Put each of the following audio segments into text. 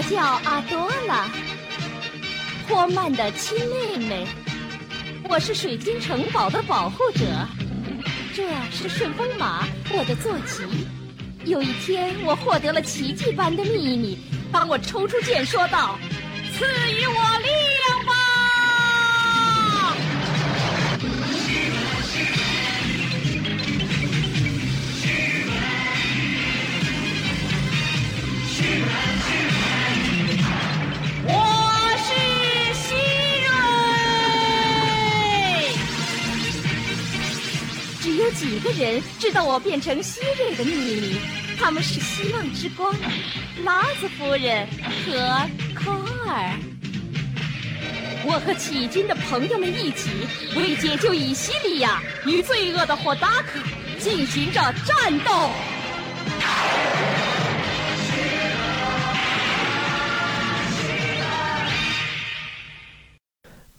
我叫阿多拉，托曼的亲妹妹。我是水晶城堡的保护者。这是顺风马，我的坐骑。有一天，我获得了奇迹般的秘密。当我抽出剑，说道：“赐予我力几个人知道我变成希瑞的秘密，他们是希望之光、拉兹夫人和科尔。我和起军的朋友们一起为解救以西利亚与罪恶的霍达克进行着战斗。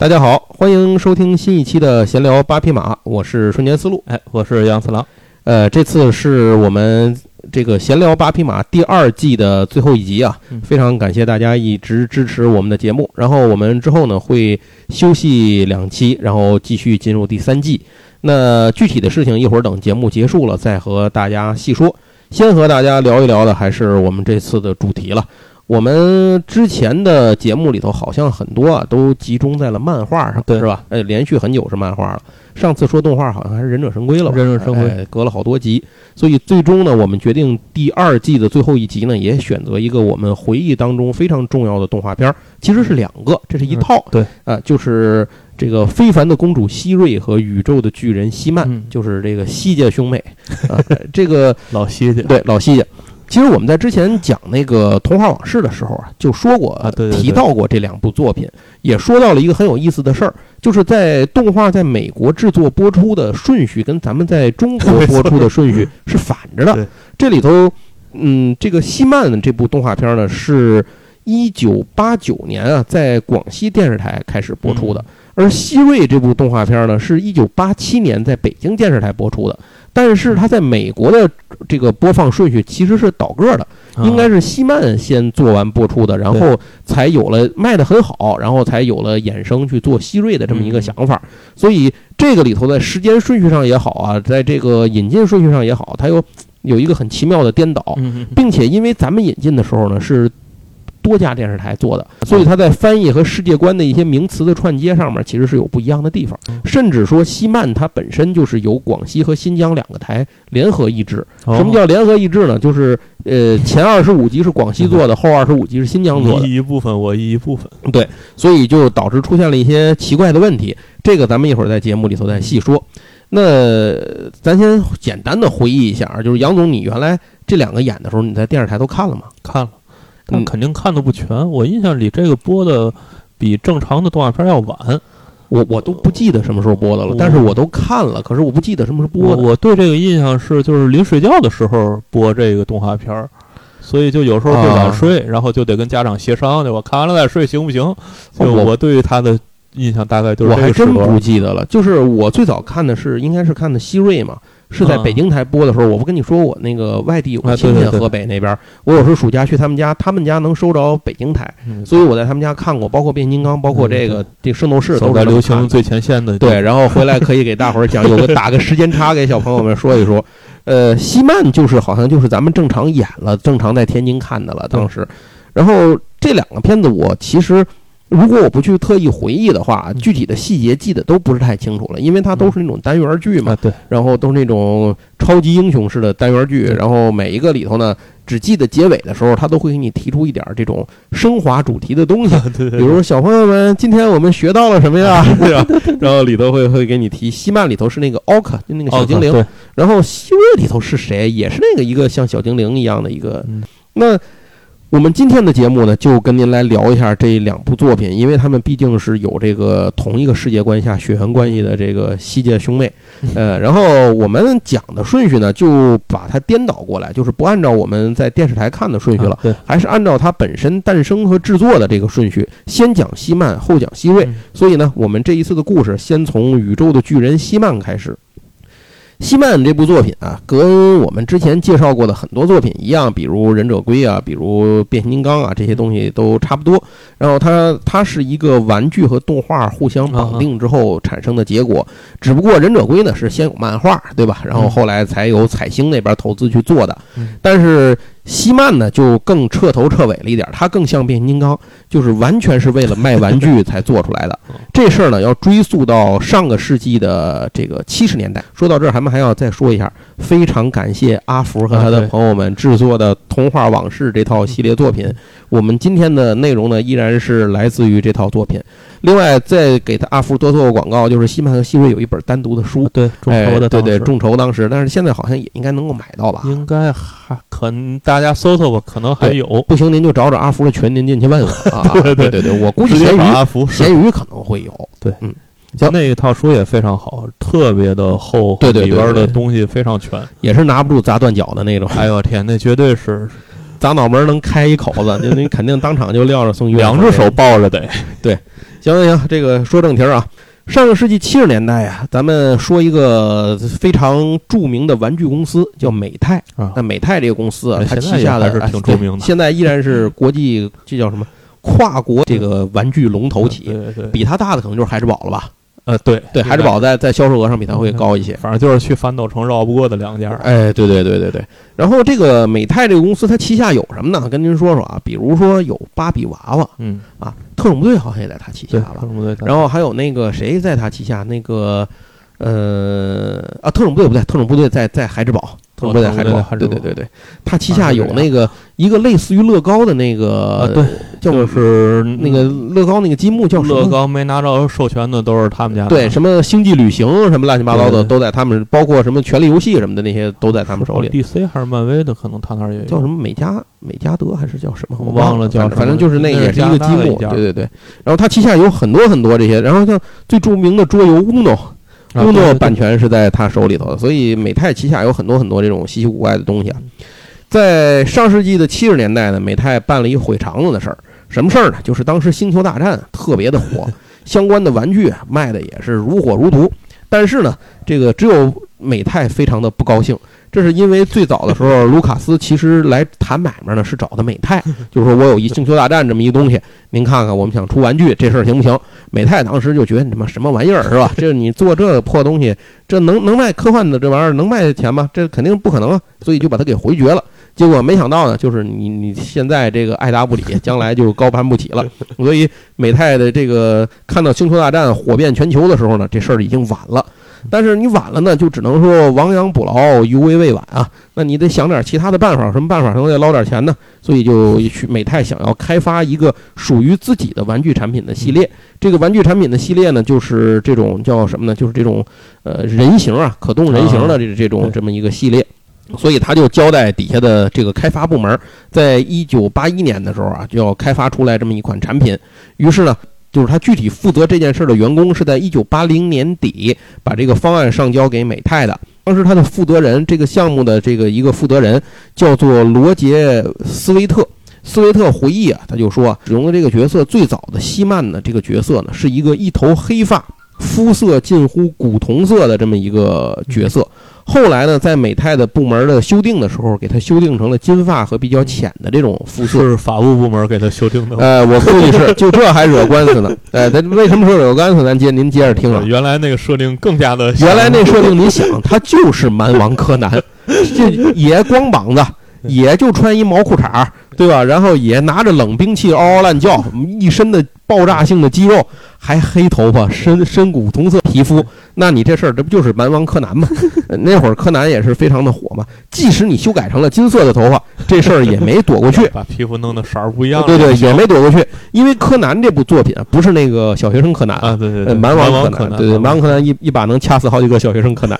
大家好，欢迎收听新一期的闲聊八匹马，我是瞬间思路。哎，我是杨四郎。呃，这次是我们这个闲聊八匹马第二季的最后一集啊，嗯非常感谢大家一直支持我们的节目。然后我们之后呢会休息两期，然后继续进入第三季。那具体的事情一会儿等节目结束了再和大家细说。先和大家聊一聊的还是我们这次的主题了。我们之前的节目里头好像很多啊，都集中在了漫画上，对。是吧？哎，连续很久是漫画了。上次说动画好像还是《忍者神龟》了吧，忍者神龟。哎隔了好多集，所以最终呢，我们决定第二季的最后一集呢，也选择一个我们回忆当中非常重要的动画片儿，其实是两个，这是一套，嗯对，啊、就是这个非凡的公主希瑞和宇宙的巨人希曼，嗯。就是这个希家兄妹，啊、这个 老希家，对，老希家。其实我们在之前讲那个童话往事的时候啊，就说过，啊对对对提到过这两部作品，也说到了一个很有意思的事儿，就是在动画在美国制作播出的顺序跟咱们在中国播出的顺序是反着的。这里头，嗯，这个西曼这部动画片呢，是一九八九年啊，在广西电视台开始播出的。而西瑞这部动画片呢，是一九八七年在北京电视台播出的，但是它在美国的这个播放顺序其实是倒个儿的，啊。应该是西曼先做完播出的，然后才有了卖的很好，然后才有了衍生去做希瑞的这么一个想法。所以这个里头在时间顺序上也好啊，在这个引进顺序上也好，它有有一个很奇妙的颠倒，并且因为咱们引进的时候呢是多家电视台做的，所以它在翻译和世界观的一些名词的串接上面其实是有不一样的地方。甚至说西曼它本身就是由广西和新疆两个台联合译制。哦什么叫联合译制呢？就是呃前二十五集是广西做的，后二十五集是新疆做的你。一部分，我一部分，对，所以就导致出现了一些奇怪的问题。这个咱们一会儿在节目里头再细说。那咱先简单的回忆一下啊，就是杨总，你原来这两个演的时候，你在电视台都看了吗？看了，但嗯肯定看的不全。我印象里这个播的比正常的动画片要晚。我我都不记得什么时候播的了，但是我都看了，可是我不记得什么时候播的。我对这个印象是，就是临睡觉的时候播这个动画片儿，所以就有时候会啊晚睡，然后就得跟家长协商对吧看完了再睡行不行？就我我对他的印象大概就是我还真这个时候不记得了，就是我最早看的是应该是看的希瑞嘛，是在啊北京台播的时候，我不跟你说我那个外地有亲戚，河北那边，我有时候暑假去他们家，他们家能收着北京台，嗯所以我在他们家看过，包括变形金刚，包括这个这个圣斗士都走在流行最前线的对，然后回来可以给大伙儿讲，有个打个时间差给小朋友们说一说。呃，西曼就是好像就是咱们正常演了，正常在天津看的了，当时。然后这两个片子我其实。如果我不去特意回忆的话，嗯具体的细节记得都不是太清楚了，因为它都是那种单元剧嘛啊，，对，然后都是那种超级英雄式的单元剧，然后每一个里头呢，只记得结尾的时候，他都会给你提出一点儿这种升华主题的东西，对对，比如小朋友们，今天我们学到了什么呀？对吧？然后里头会会给你提，西曼里头是那个奥克，就那个小精灵，对，然后希瑞里头是谁？也是那个一个像小精灵一样的一个。嗯那我们今天的节目呢，就跟您来聊一下这两部作品，因为他们毕竟是有这个同一个世界观下血缘关系的这个西界兄妹。呃，然后我们讲的顺序呢，就把它颠倒过来，就是不按照我们在电视台看的顺序了。还是按照它本身诞生和制作的这个顺序，先讲西曼，后讲西瑞。嗯所以呢，我们这一次的故事先从宇宙的巨人西曼开始。西曼这部作品啊，跟我们之前介绍过的很多作品一样，比如《忍者龟》啊，比如《变形金刚》啊，这些东西都差不多。然后它它是一个玩具和动画互相绑定之后产生的结果，只不过《忍者龟》呢是先有漫画，对吧？然后后来才有彩星那边投资去做的，但是。西曼呢，就更彻头彻尾了一点，它更像变形金刚，就是完全是为了卖玩具才做出来的。这事儿呢，要追溯到上个世纪的这个七十年代。说到这儿，咱们还要再说一下，非常感谢阿福和他的朋友们制作的《童话往事》这套系列作品。我们今天的内容呢，依然是来自于这套作品。另外，再给他阿福多做个广告，就是西曼和西瑞有一本单独的书，对，众筹的，对对，众筹当时，但是现在好像也应该能够买到吧？应该还可能，大家搜搜吧，可能还有。不行，您就找找阿福的群，您进去问问啊。对对对对，我估计闲鱼阿福，闲鱼可能会有。对，嗯，像那一套书也非常好，特别的厚，对对，里边的东西非常全，也是拿不住砸断脚的那种。哎呦天，那绝对是砸脑门能开一口子，就你肯定当场就撂着送医院，两只手抱着得。对。行行行，这个说正题啊。上个世纪七十年代啊，咱们说一个非常著名的玩具公司，叫美泰啊。那美泰这个公司啊，它旗下的是挺著名的，现在依然是 国际，这叫什么？跨国这个玩具龙头企业。比它大的可能就是孩之宝了吧？呃，对对，海之宝在在销售额上比它会高一些，反正就是去翻斗城绕不过的两家。哎，对对对对对。然后这个美泰这个公司，它旗下有什么呢？跟您说说啊，比如说有芭比娃娃，嗯啊，特种部队好像也在它旗下吧？特种部队。然后还有那个谁在它旗下？那个呃啊，特种部队不对，特种部队在在孩之宝。特别在海之宝，对对对对，它旗下有那个一个类似于乐高的那个，对，就是那个乐高那个积木叫乐高没拿着授权的都是他们家，对，什么星际旅行什么乱七八糟的都在他们，包括什么权力游戏什么的那些都在他们手里。DC 还是漫威的，可能他那儿也有。叫什么美加美加德还是叫什么？我忘了叫，反正就是那也是一个积木，对对对。然后它旗下有很多很多这些，然后像最著名的桌游 Uno。工作版权是在他手里头的，所以美泰旗下有很多很多这种稀奇古怪的东西啊。在上世纪的七十年代呢，美泰办了一毁肠子的事儿，什么事儿呢？就是当时《星球大战》特别的火，相关的玩具卖的也是如火如荼，但是呢，这个只有美泰非常的不高兴。这是因为最早的时候，卢卡斯其实来谈买卖呢，是找的美泰，就是说我有一星球大战这么一东西，您看看，我们想出玩具，这事儿行不行？美泰当时就觉得你他妈什么玩意儿是吧？这你做这破东西，这能能卖科幻的这玩意儿能卖钱吗？这肯定不可能啊！所以就把它给回绝了。结果没想到呢，就是你你现在这个爱答不理，将来就高攀不起了。所以美泰的这个看到星球大战火遍全球的时候呢，这事儿已经晚了。但是你晚了呢，就只能说亡羊补牢，犹为未晚啊。那你得想点其他的办法，什么办法能再捞点钱呢？所以就去美泰想要开发一个属于自己的玩具产品的系列。这个玩具产品的系列呢，就是这种叫什么呢？就是这种呃人形啊，可动人形的这这种这么一个系列。所以他就交代底下的这个开发部门，在一九八一年的时候啊，就要开发出来这么一款产品。于是呢。就是他具体负责这件事的员工是在一九八零年底把这个方案上交给美泰的。当时他的负责人，这个项目的这个一个负责人叫做罗杰斯维特。斯维特回忆啊，他就说，使用的这个角色最早的希曼呢，这个角色呢是一个一头黑发。肤色近乎古铜色的这么一个角色，后来呢，在美泰的部门的修订的时候，给他修订成了金发和比较浅的这种肤色。是法务部门给他修订的。呃，我估计是，就这还惹官司呢。哎，他为什么说惹官司？咱接您接着听啊。原来那个设定更加的，原来那设定，你想，他就是蛮王柯南，这也光膀子，也就穿一毛裤衩，对吧？然后也拿着冷兵器嗷嗷乱叫，一身的爆炸性的肌肉。还黑头发，深深古铜色皮肤，那你这事儿这不就是蛮王柯南吗？那会儿柯南也是非常的火嘛。即使你修改成了金色的头发，这事儿也没躲过去。把皮肤弄得色儿不一样。对对，也没躲过去。因为柯南这部作品不是那个小学生柯南啊，对对对，蛮王柯南，对对，蛮王柯南一一把能掐死好几个小学生柯南。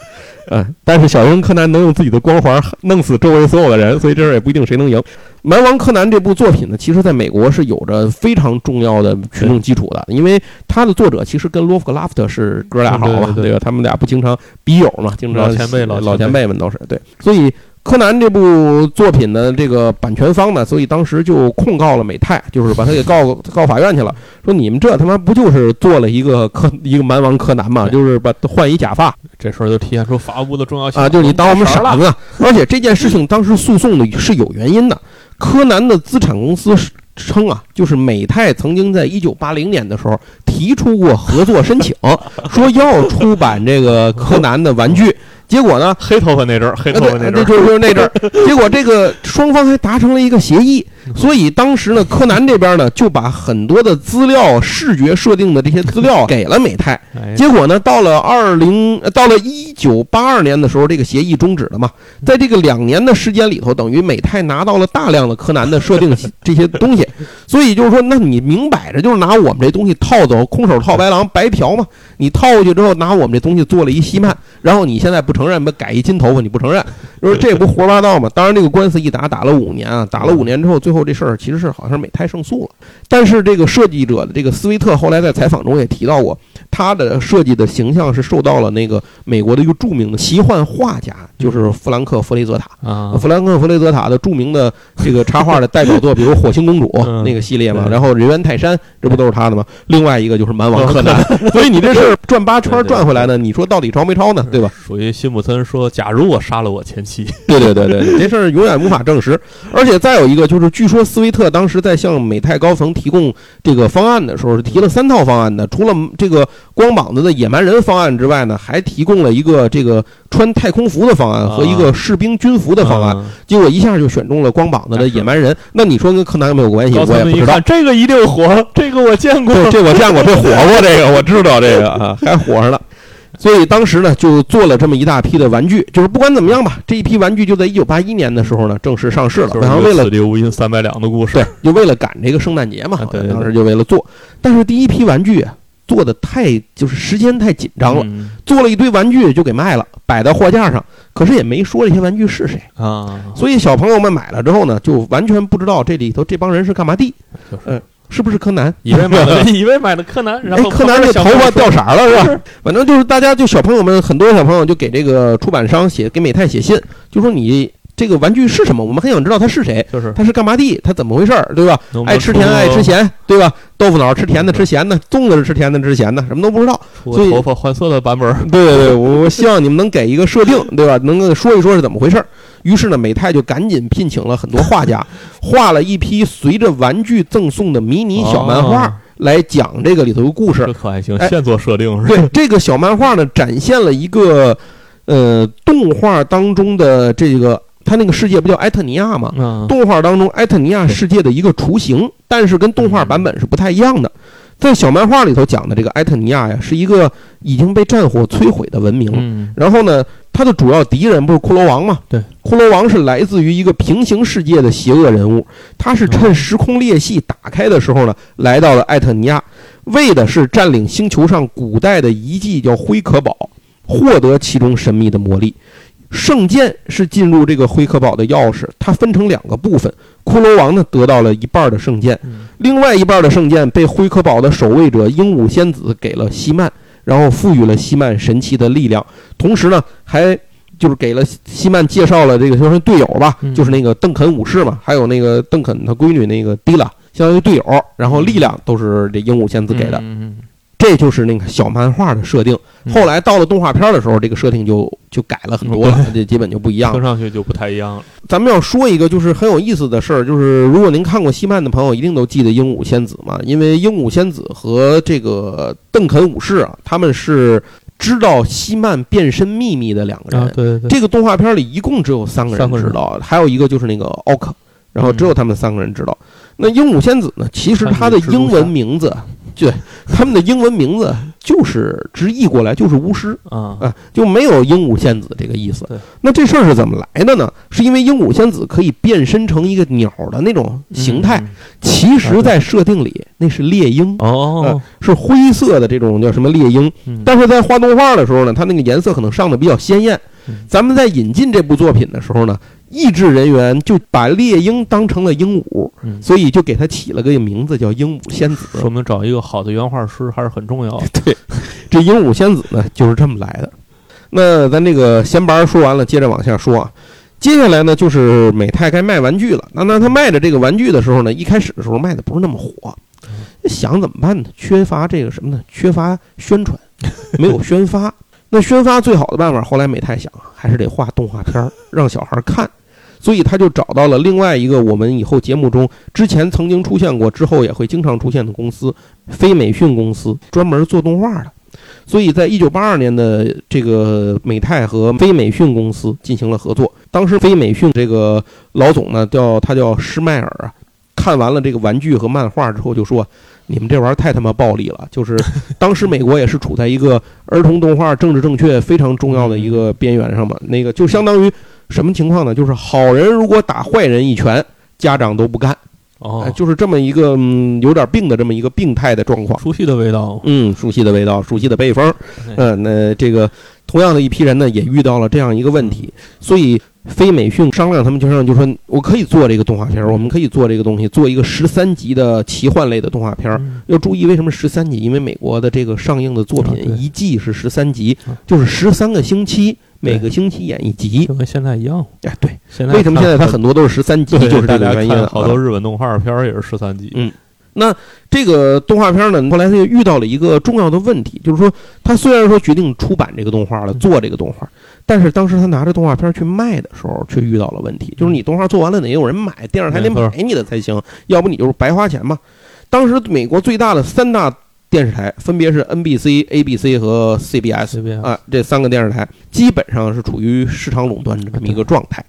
嗯，但是小学生柯南能用自己的光环弄死周围所有的人，所以这事儿也不一定谁能赢。蛮王柯南这部作品呢，其实在美国是有着非常重要的群众基础的，因为他的作者其实跟洛夫克拉夫特是哥俩好嘛，对吧？他们俩不经常笔友嘛，经常老前辈老前辈们都是对。所以柯南这部作品的这个版权方呢，所以当时就控告了美泰，就是把他给告 告法院去了，说你们这他妈不就是做了一个柯 一个蛮王柯南嘛，就是把换一假发这时候就体现出法务部的重要性啊，就是你当我们傻了。子。而且这件事情当时诉讼的是有原因的，柯南的资产公司称啊，就是美泰曾经在一九八零年的时候提出过合作申请，说要出版这个柯南的玩具。结果呢？黑头发那阵儿，黑头发那阵儿，就是就是那阵儿。结果这个双方还达成了一个协议，所以当时呢，柯南这边呢就把很多的资料、视觉设定的这些资料 给了美泰。结果呢，到了二零，到了一九八二年的时候，这个协议终止了嘛。在这个两年的时间里头，等于美泰拿到了大量的柯南的设定 这些东西。所以就是说，那你明摆着就是拿我们这东西套走，空手套白狼，白嫖嘛。你套过去之后，拿我们这东西做了一稀漫，然后你现在不承认，不改一金头发，你不承认，就是这不胡说八道吗？当然，这个官司一打，打了五年啊，打了五年之后，最后这事儿其实是好像是美泰胜诉了。但是这个设计者的这个斯威特后来在采访中也提到过，他的设计的形象是受到了那个美国的一个著名的奇幻画家，就是弗兰克·弗雷泽塔啊，弗兰克·弗雷泽塔的著名的这个插画的代表作，比如《火星公主》那个系列嘛，然后《人猿泰山》，这不都是他的吗？另外一个就是《蛮王柯南》，所以你这事儿转八圈转回来呢，你说到底抄没抄呢？对吧？属于辛普森说：“假如我杀了我前妻。”对对对对，这事儿永远无法证实。而且再有一个就是，据说斯威特当时在向美泰高层提供这个方案的时候，是提了三套方案的。除了这个光膀子的野蛮人方案之外呢，还提供了一个这个穿太空服的方案和一个士兵军服的方案。结果一下就选中了光膀子的野蛮人。那你说跟柯南有没有关系？我也不知道。这个一定火，这个我见过，这我见过，这火过，这个我知道，这个啊还火上了。所以当时呢，就做了这么一大批的玩具，就是不管怎么样吧，这一批玩具就在一九八一年的时候呢正式上市了。然后为了“无银三百两”的故事，对，就为了赶这个圣诞节嘛，对，当时就为了做。但是第一批玩具做的太就是时间太紧张了，做了一堆玩具就给卖了，摆在货架上，可是也没说这些玩具是谁啊。所以小朋友们买了之后呢，就完全不知道这里头这帮人是干嘛的，嗯。是不是柯南？以为买的，以为买的柯南，然后柯南这头发掉色了是吧？反正就是大家就小朋友们，很多小朋友就给这个出版商写，给美泰写信，就说你这个玩具是什么？我们很想知道它是谁，就是他是干嘛的？它怎么回事儿，对吧？爱吃甜爱吃咸，对吧？豆腐脑吃甜的吃咸的，粽子是吃甜的吃咸的，什么都不知道。所以头发换色的版本。对对对，我希望你们能给一个设定，对吧？能够说一说是怎么回事儿。于是呢，美泰就赶紧聘请了很多画家，画了一批随着玩具赠送的迷你小漫画，来讲这个里头的故事。这可还行，现做设定是对这个小漫画呢，展现了一个呃动画当中的这个，它那个世界不叫埃特尼亚吗？动画当中埃特尼亚世界的一个雏形，但是跟动画版本是不太一样的。在小漫画里头讲的这个埃特尼亚呀，是一个已经被战火摧毁的文明。然后呢，它的主要敌人不是骷髅王吗？对，骷髅王是来自于一个平行世界的邪恶人物。他是趁时空裂隙打开的时候呢，来到了埃特尼亚，为的是占领星球上古代的遗迹，叫灰可堡，获得其中神秘的魔力。圣剑是进入这个灰壳堡的钥匙，它分成两个部分。骷髅王呢得到了一半的圣剑，另外一半的圣剑被灰壳堡的守卫者鹦鹉仙子给了西曼，然后赋予了西曼神奇的力量。同时呢，还就是给了西曼介绍了这个就是队友吧，就是那个邓肯武士嘛，还有那个邓肯他闺女那个迪拉，相当于队友。然后力量都是这鹦鹉仙子给的。这就是那个小漫画的设定。后来到了动画片的时候，这个设定就就改了很多了，这基本就不一样了。听上去就不太一样了。咱们要说一个就是很有意思的事儿，就是如果您看过西漫的朋友，一定都记得鹦鹉仙子嘛，因为鹦鹉仙子和这个邓肯武士啊，他们是知道西曼变身秘密的两个人。对对。这个动画片里一共只有三个人知道，还有一个就是那个奥克，然后只有他们三个人知道。那鹦鹉仙子呢？其实它的英文名字。对，他们的英文名字就是直译过来就是巫师啊啊，就没有鹦鹉仙子这个意思。那这事儿是怎么来的呢？是因为鹦鹉仙子可以变身成一个鸟的那种形态，其实，在设定里那是猎鹰哦，是灰色的这种叫什么猎鹰。但是在画动画的时候呢，它那个颜色可能上的比较鲜艳。咱们在引进这部作品的时候呢。译制人员就把猎鹰当成了鹦鹉，所以就给它起了个名字叫鹦鹉仙子。说明找一个好的原画师还是很重要。对，这鹦鹉仙子呢就是这么来的。那咱这个闲白说完了，接着往下说啊。接下来呢，就是美泰该卖玩具了。那那他卖的这个玩具的时候呢，一开始的时候卖的不是那么火，想怎么办呢？缺乏这个什么呢？缺乏宣传，没有宣发。那宣发最好的办法，后来美泰想，还是得画动画片儿，让小孩看。所以他就找到了另外一个我们以后节目中之前曾经出现过，之后也会经常出现的公司——非美讯公司，专门做动画的。所以在一九八二年的这个美泰和非美讯公司进行了合作。当时非美讯这个老总呢，叫他叫施迈尔啊，看完了这个玩具和漫画之后，就说：“你们这玩意儿太他妈暴力了！”就是当时美国也是处在一个儿童动画政治正确非常重要的一个边缘上嘛。那个就相当于什么情况呢？就是好人如果打坏人一拳，家长都不干。哦哎，就是这么一个、嗯、有点病的这么一个病态的状况。熟悉的味道，嗯，熟悉的味道，熟悉的辈分。哎嗯，那这个同样的一批人呢，也遇到了这样一个问题，所以飞美讯商量，他们就商量，就说我可以做这个动画片儿，我们可以做这个东西，做一个十三集的奇幻类的动画片要注意，为什么十三集？因为美国的这个上映的作品一季是十三集啊，就是十三个星期，每个星期演一集。就跟现在一样。哎，对，现在为什么现在它很多都是十三集？就是这大家个原因好多日本动画片儿也是十三集。嗯那这个动画片呢，后来他就遇到了一个重要的问题，就是说，他虽然说决定出版这个动画了，嗯做这个动画，但是当时他拿着动画片去卖的时候，却遇到了问题，就是你动画做完了得有人买，电视台得买你的才行，要不你就是白花钱嘛。当时美国最大的三大电视台分别是 NBC、ABC 和 CBS 啊，这三个电视台基本上是处于市场垄断的这么一个状态。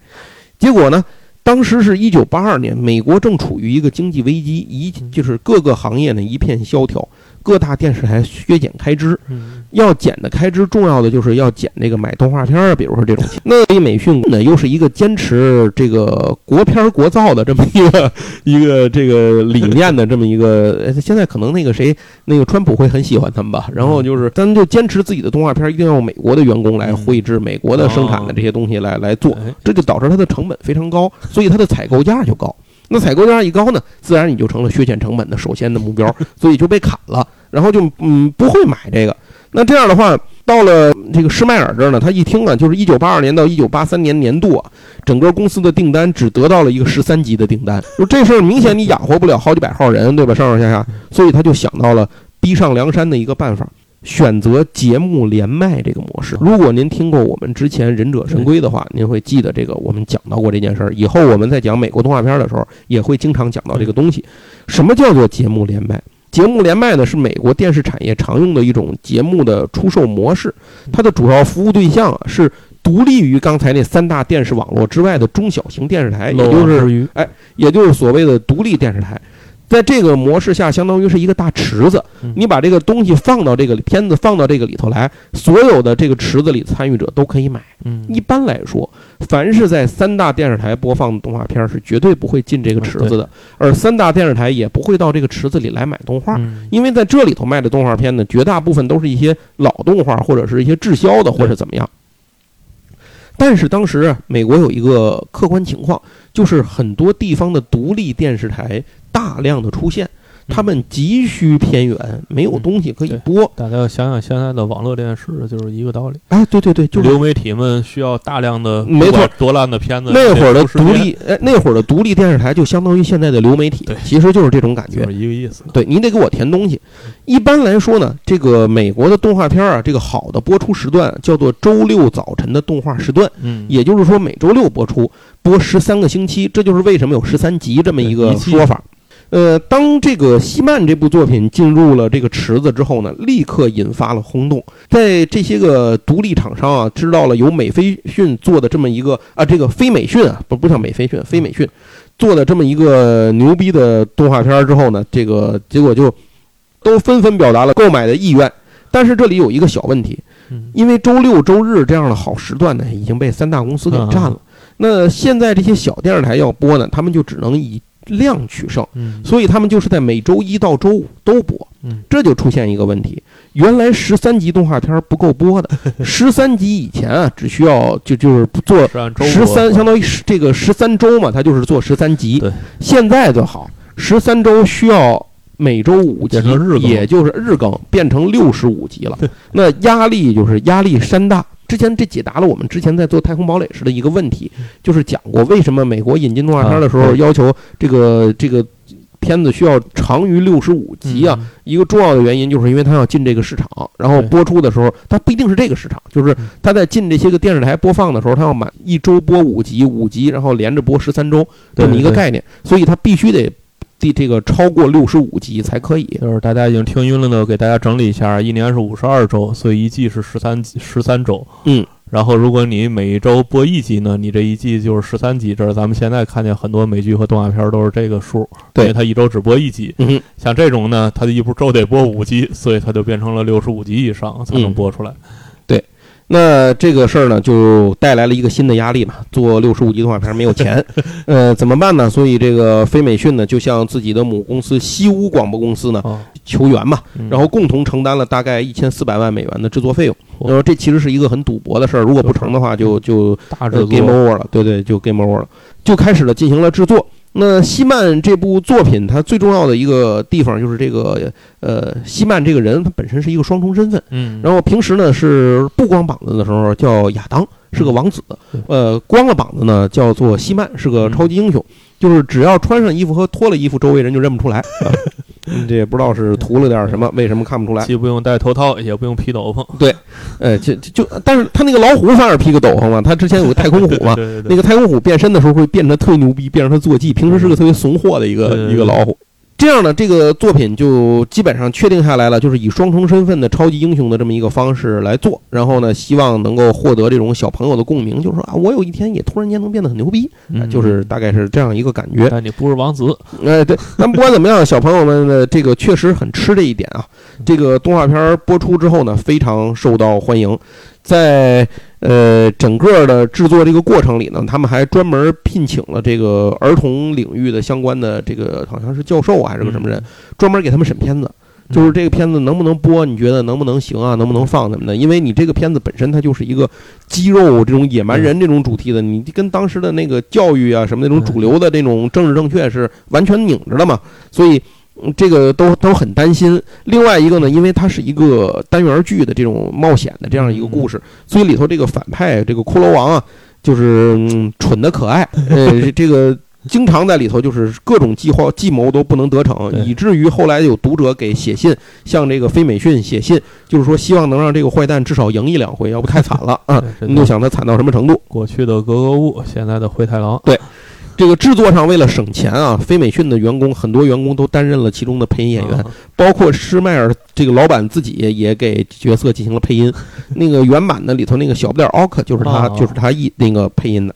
结果呢，当时是一九八二年，美国正处于一个经济危机，一嗯。就是各个行业呢一片萧条，各大电视台削减开支，嗯要减的开支，重要的就是要减这个买动画片儿，比如说这种钱。那飞美讯呢，又是一个坚持这个国片儿国造的这么一个一个这个理念的这么一个，呃 现在可能那个谁，那个川普会很喜欢他们吧。然后就是，咱就坚持自己的动画片儿一定要用美国的员工来绘制，美国的生产的这些东西来来做。哎这就导致它的成本非常高，所以它的采购价就高。那采购价一高呢，自然你就成了削减成本的首先的目标，所以就被砍了，然后就嗯不会买这个。那这样的话，到了这个施迈尔这儿呢，他一听啊，就是一九八二年到一九八三年年度啊，整个公司的订单只得到了一个十三级的订单，就这事儿明显你养活不了好几百号人，对吧？上上下下，所以他就想到了逼上梁山的一个办法，选择节目连麦这个模式。如果您听过我们之前《忍者神龟》的话，您会记得这个，我们讲到过这件事儿。以后我们在讲美国动画片的时候，也会经常讲到这个东西。什么叫做节目连麦？节目连麦呢，是美国电视产业常用的一种节目的出售模式。它的主要服务对象啊是独立于刚才那三大电视网络之外的中小型电视台，也就是于也就是所谓的独立电视台。在这个模式下，相当于是一个大池子嗯，你把这个东西放到这个片子放到这个里头来，所有的这个池子里参与者都可以买。嗯一般来说，凡是在三大电视台播放的动画片是绝对不会进这个池子的，而三大电视台也不会到这个池子里来买动画。嗯因为在这里头卖的动画片呢，绝大部分都是一些老动画或者是一些滞销的或者怎么样。但是当时啊，美国有一个客观情况，就是很多地方的独立电视台大量的出现，他们急需偏远，没有东西可以对播。大家要想想现在的网络电视就是一个道理，哎，对对对，就是流媒体们需要大量的没错多烂的片子，那会儿的独立，哎，那会儿的独立电视台就相当于现在的流媒体，其实就是这种感觉就。是一个意思。对你得给我填东西。一般来说呢，这个美国的动画片啊，这个好的播出时段叫做周六早晨的动画时段，嗯，也就是说每周六播出，播十三个星期，这就是为什么有十三集这么一个说法。呃，当这个《西曼》这部作品进入了这个池子之后呢，立刻引发了轰动。在这些个独立厂商啊，知道了由美菲讯做的这么一个啊，这个非美讯啊，不不像美菲讯，非美讯做的这么一个牛逼的动画片之后呢，这个结果就都纷纷表达了购买的意愿。但是这里有一个小问题，嗯因为周六周日这样的好时段呢，已经被三大公司给占了。那现在这些小电视台要播呢，他们就只能以量取胜，嗯所以他们就是在每周一到周五都播。嗯这就出现一个问题，原来十三集动画片不够播的，十三集以前啊，只需要就就是做十三，相当当于是这个十三周嘛，它就是做十三集对。现在就好，十三周需要每周五集也就是日更，变成六十五集了。那压力就是压力山大。之前这解答了我们之前在做《太空堡垒》时的一个问题，就是讲过为什么美国引进动画片的时候啊要求这个这个片子需要长于六十五集啊。嗯。一个重要的原因就是因为它要进这个市场，然后播出的时候，它不一定是这个市场，就是嗯。它在进这些个电视台播放的时候，它要满一周播五集，五集然后连着播十三周这么一个概念，所以它必须得这这个超过六十五集才可以。就是大家已经听晕了的，给大家整理一下，一年是五十二周，所以一季是十三十三周。嗯，然后如果你每一周播一集呢，你这一季就是十三集。这是咱们现在看见很多美剧和动画片都是这个数，对因为它一周只播一集。像这种呢，它的一部周得播五集，所以它就变成了六十五集以上才能嗯播出来。那这个事儿呢，就带来了一个新的压力嘛。做六十五集动画片没有钱，呃，怎么办呢？所以这个飞美讯呢，就向自己的母公司西屋广播公司呢哦，求援嘛，嗯然后共同承担了大概一千四百万美元的制作费用。嚯然后这其实是一个很赌博的事儿，如果不成的话，就就呃 game over 了。对对，就 game over 了，就开始了进行了制作。那西曼这部作品，它最重要的一个地方就是这个呃，西曼这个人他本身是一个双重身份。嗯，然后平时呢是不光膀子的时候叫亚当，是个王子；呃，光了膀子呢叫做西曼，是个超级英雄。就是只要穿上衣服和脱了衣服，周围人就认不出来。这也不知道是涂了点什么，为什么看不出来？既不用戴头套，也不用披斗篷。呃，就就就，但是他那个老虎反而披个斗篷嘛，他之前有个太空虎嘛，对对对，那个太空虎变身的时候会变得特别牛逼，变成他坐骑，平时是个特别怂货的一个对对对一个老虎。这样呢，这个作品就基本上确定下来了，就是以双重身份的超级英雄的这么一个方式来做，然后呢，希望能够获得这种小朋友的共鸣，就是说啊，我有一天也突然间能变得很牛逼，就是大概是这样一个感觉。但你不是王子，哎，对，但不管怎么样，小朋友们的这个确实很吃这一点啊。这个动画片播出之后呢，非常受到欢迎，在呃整个的制作这个过程里呢，他们还专门聘请了这个儿童领域的相关的这个好像是教授啊还是个什么人，专门给他们审片子。就是这个片子能不能播？你觉得能不能行啊？能不能放什么的？因为你这个片子本身它就是一个肌肉这种野蛮人这种主题的，你跟当时的那个教育啊什么那种主流的这种政治正确是完全拧着的嘛，所以。嗯这个都都很担心。另外一个呢，因为它是一个单元剧的这种冒险的这样一个故事，所以里头这个反派这个骷髅王啊，就是、嗯、蠢的可爱，呃，这个经常在里头就是各种计划计谋都不能得逞，以至于后来有读者给写信向这个飞美逊写信，就是说希望能让这个坏蛋至少赢一两回，要不太惨了啊！你就想他惨到什么程度？过去的格格巫，现在的灰太狼。这个制作上为了省钱啊，飞美讯的员工很多员工都担任了其中的配音演员，啊包括施迈尔这个老板自己也给角色进行了配音。那个原版的里头那个小不点奥克就是他，哦就是他一那个配音的。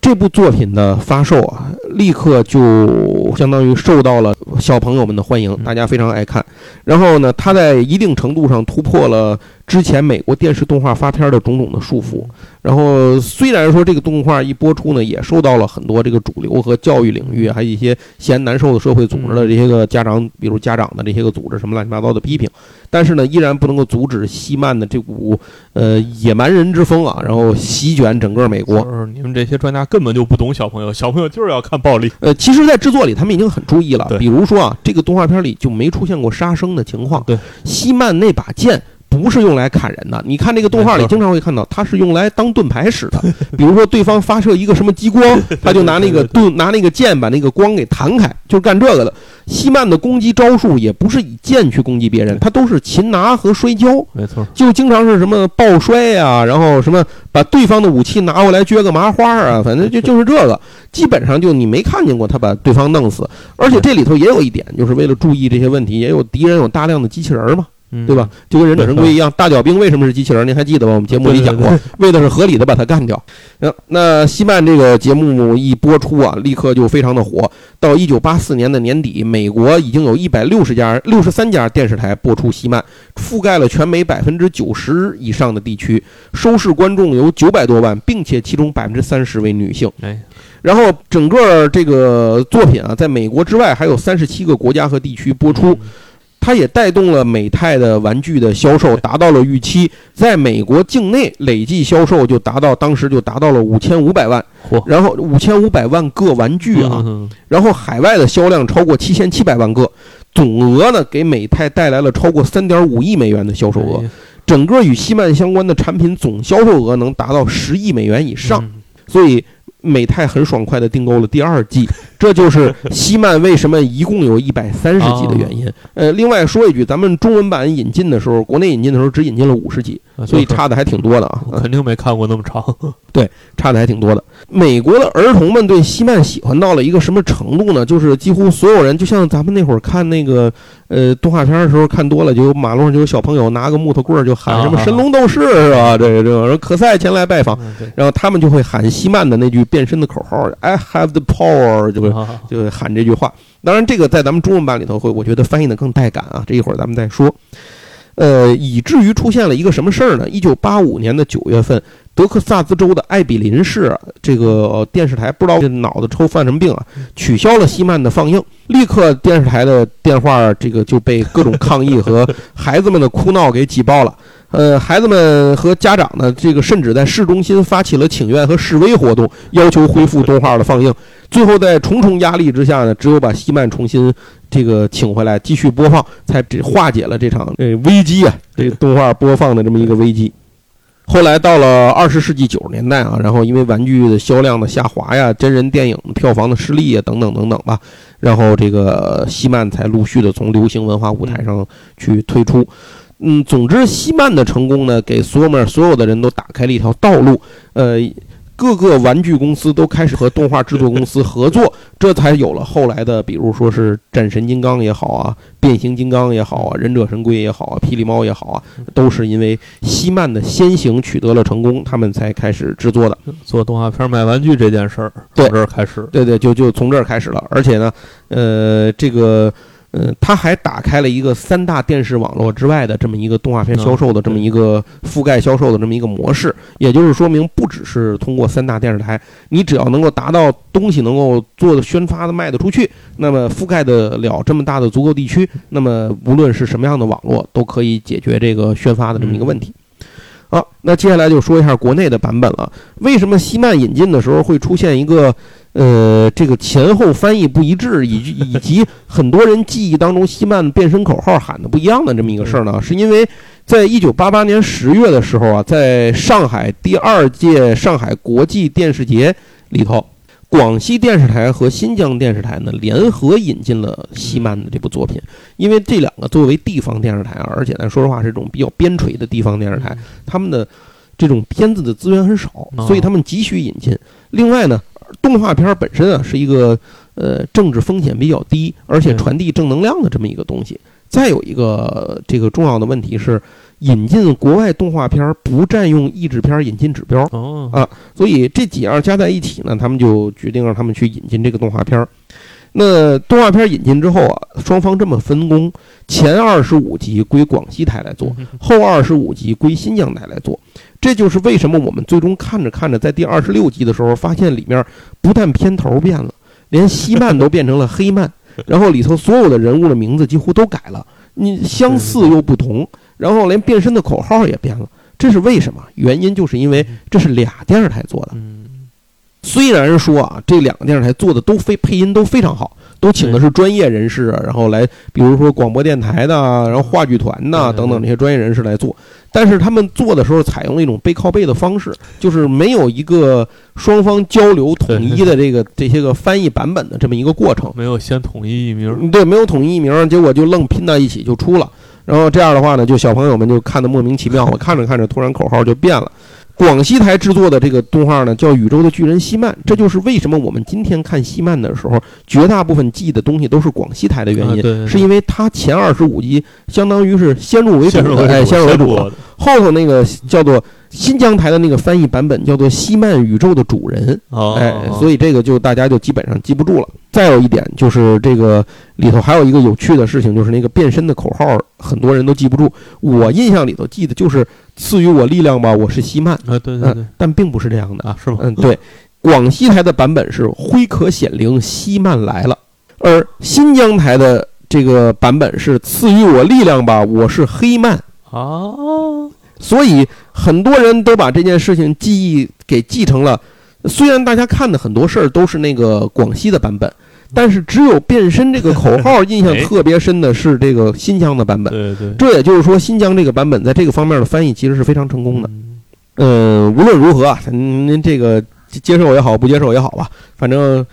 这部作品的发售啊，立刻就相当于受到了小朋友们的欢迎，嗯大家非常爱看。然后呢，它在一定程度上突破了之前美国电视动画发片的种种的束缚。然后虽然说这个动画一播出呢，也受到了很多这个主流和教育领域，还有一些嫌难受的社会组织的这些个家长，比如家长的这些个组织什么乱七八糟的批评，但是呢，依然不能够阻止西曼的这股呃野蛮人之风啊，然后席卷整个美国。你们这些专家根本就不懂小朋友，小朋友就是要看暴力。呃，其实，在制作里他们已经很注意了，比如说啊，这个动画片里就没出现过杀生的情况。对，西曼那把剑。不是用来砍人的，你看那个动画里经常会看到，它是用来当盾牌使的。比如说对方发射一个什么激光，他就拿那个盾拿那个剑把那个光给弹开，就是干这个的。西曼的攻击招数也不是以剑去攻击别人，他都是擒拿和摔跤。没错，就经常是什么抱摔呀、然后什么把对方的武器拿过来撅个麻花啊，反正就就是这个，基本上就你没看见过他把对方弄死。而且这里头也有一点，就是为了注意这些问题，也有敌人有大量的机器人嘛，嗯对吧？？就跟忍者神龟一样，大脚兵为什么是机器人？您还记得吗？我们节目里讲过，为的是合理的把它干掉。那那西曼这个节目一播出啊，立刻就非常的火。到一九八四年的年底，美国已经有一百六十家、六十三家电视台播出西曼，覆盖了全美百分之九十以上的地区，收视观众有九百多万，并且其中百分之三十为女性。哎，然后整个这个作品啊，在美国之外还有三十七个国家和地区播出。它也带动了美泰的玩具的销售达到了预期，在美国境内累计销售就达到当时就达到了五千五百万，然后五千五百万个玩具啊，嗯然后海外的销量超过七千七百万个，总额呢给美泰带来了超过三点五亿美元的销售额。哎整个与西曼相关的产品总销售额能达到十亿美元以上，嗯。所以美泰很爽快的订购了第二季，这就是西曼为什么一共有一百三十集的原因。呃，另外说一句，咱们中文版引进的时候，国内引进的时候只引进了五十集，啊所以差的还挺多的啊。肯定没看过那么长。对差的还挺多的。美国的儿童们对西曼喜欢到了一个什么程度呢？就是几乎所有人，就像咱们那会儿看那个呃动画片的时候看多了，就有马路上就有小朋友拿个木头棍儿就喊什么啊神龙斗士是吧？这个这个，可赛前来拜访，然后他们就会喊西曼的那句变身的口号：“I have the power”，就会啊就会喊这句话。当然，这个在咱们中文版里头会，我觉得翻译的更带感啊。这一会儿咱们再说。呃，以至于出现了一个什么事儿呢？一九八五年的九月份，德克萨斯州的艾比林市啊这个呃电视台不知道这脑子抽犯什么病啊，取消了西曼的放映，立刻电视台的电话这个就被各种抗议和孩子们的哭闹给挤爆了。呃，孩子们和家长呢，这个甚至在市中心发起了请愿和示威活动，要求恢复动画的放映。最后在重重压力之下呢，只有把西曼重新这个请回来继续播放，才这化解了这场呃危机啊，这个动画播放的这么一个危机。后来到了二十世纪九十年代啊，然后因为玩具的销量的下滑呀，真人电影票房的失利呀，等等等等吧，然后这个西曼才陆续的从流行文化舞台上去退出。嗯，总之，西曼的成功呢，给所有们所有的人都打开了一条道路。呃，各个玩具公司都开始和动画制作公司合作，这才有了后来的，比如说是战神金刚也好啊，变形金刚也好啊，忍者神龟也好啊，霹雳猫也好啊，都是因为西曼的先行取得了成功，他们才开始制作的。做动画片卖玩具这件事儿对从这儿开始。对对，就就从这儿开始了。而且呢，呃，这个。呃，他还打开了一个三大电视网络之外的这么一个动画片销售的这么一个覆盖销售的这么一个模式，也就是说明，不只是通过三大电视台，你只要能够达到东西能够做的宣发的卖得出去，那么覆盖得了这么大的足够地区，那么无论是什么样的网络，都可以解决这个宣发的这么一个问题。好，那接下来就说一下国内的版本了。为什么西曼引进的时候会出现一个？呃，这个前后翻译不一致，以及以及很多人记忆当中西曼变身口号喊的不一样的这么一个事儿呢，是因为在一九八八年十月的时候啊，在上海第二届上海国际电视节里头，广西电视台和新疆电视台呢联合引进了西曼的这部作品，因为这两个作为地方电视台啊，而且呢，说实话是这种比较边陲的地方电视台，他们的这种片子的资源很少，所以他们急需引进。另外呢。动画片本身啊是一个呃政治风险比较低，而且传递正能量的这么一个东西。再有一个这个重要的问题是，引进国外动画片不占用译制片引进指标哦啊，所以这几样加在一起呢，他们就决定让他们去引进这个动画片。那动画片引进之后啊，双方这么分工：前二十五集归广西台来做，后二十五集归新疆台来做。这就是为什么我们最终看着看着，在第二十六集的时候，发现里面不但片头变了，连西漫都变成了黑漫，然后里头所有的人物的名字几乎都改了，你相似又不同，然后连变身的口号也变了。这是为什么？原因就是因为这是俩电视台做的。嗯，虽然说啊，这两个电视台做的都非配音都非常好，都请的是专业人士，然后来，比如说广播电台的，然后话剧团的等等这些专业人士来做。但是他们做的时候采用了一种背靠背的方式，就是没有一个双方交流统一的这个这些个翻译版本的这么一个过程。没有先统一译名。嗯对，没有统一译名，结果就愣拼到一起就出了。然后这样的话呢，就小朋友们就看得莫名其妙，我 看着看着，突然口号就变了。广西台制作的这个动画呢，叫《宇宙的巨人西曼》，这就是为什么我们今天看西曼的时候，绝大部分记的东西都是广西台的原因，啊对是因为它前二十五集相当于是先入为主的，先入为主，哎，先入为主。先入的后头那个叫做新疆台的那个翻译版本叫做《西曼宇宙的主人》，哦，哎，所以这个就大家就基本上记不住了。再有一点就是这个里头还有一个有趣的事情，就是那个变身的口号，很多人都记不住。我印象里头记得就是“赐予我力量吧，我是西曼啊，对对对”，但并不是这样的。啊，是吗？嗯，对，广西台的版本是“灰壳显灵，西曼来了”，而新疆台的这个版本是“赐予我力量吧，我是黑曼”。啊，所以很多人都把这件事情记忆给记成了。虽然大家看的很多事儿都是那个广西的版本，但是只有变身这个口号印象特别深的是这个新疆的版本。对对，这也就是说，新疆这个版本在这个方面的翻译其实是非常成功的。呃，无论如何啊，您这个接受也好，不接受也好吧，反正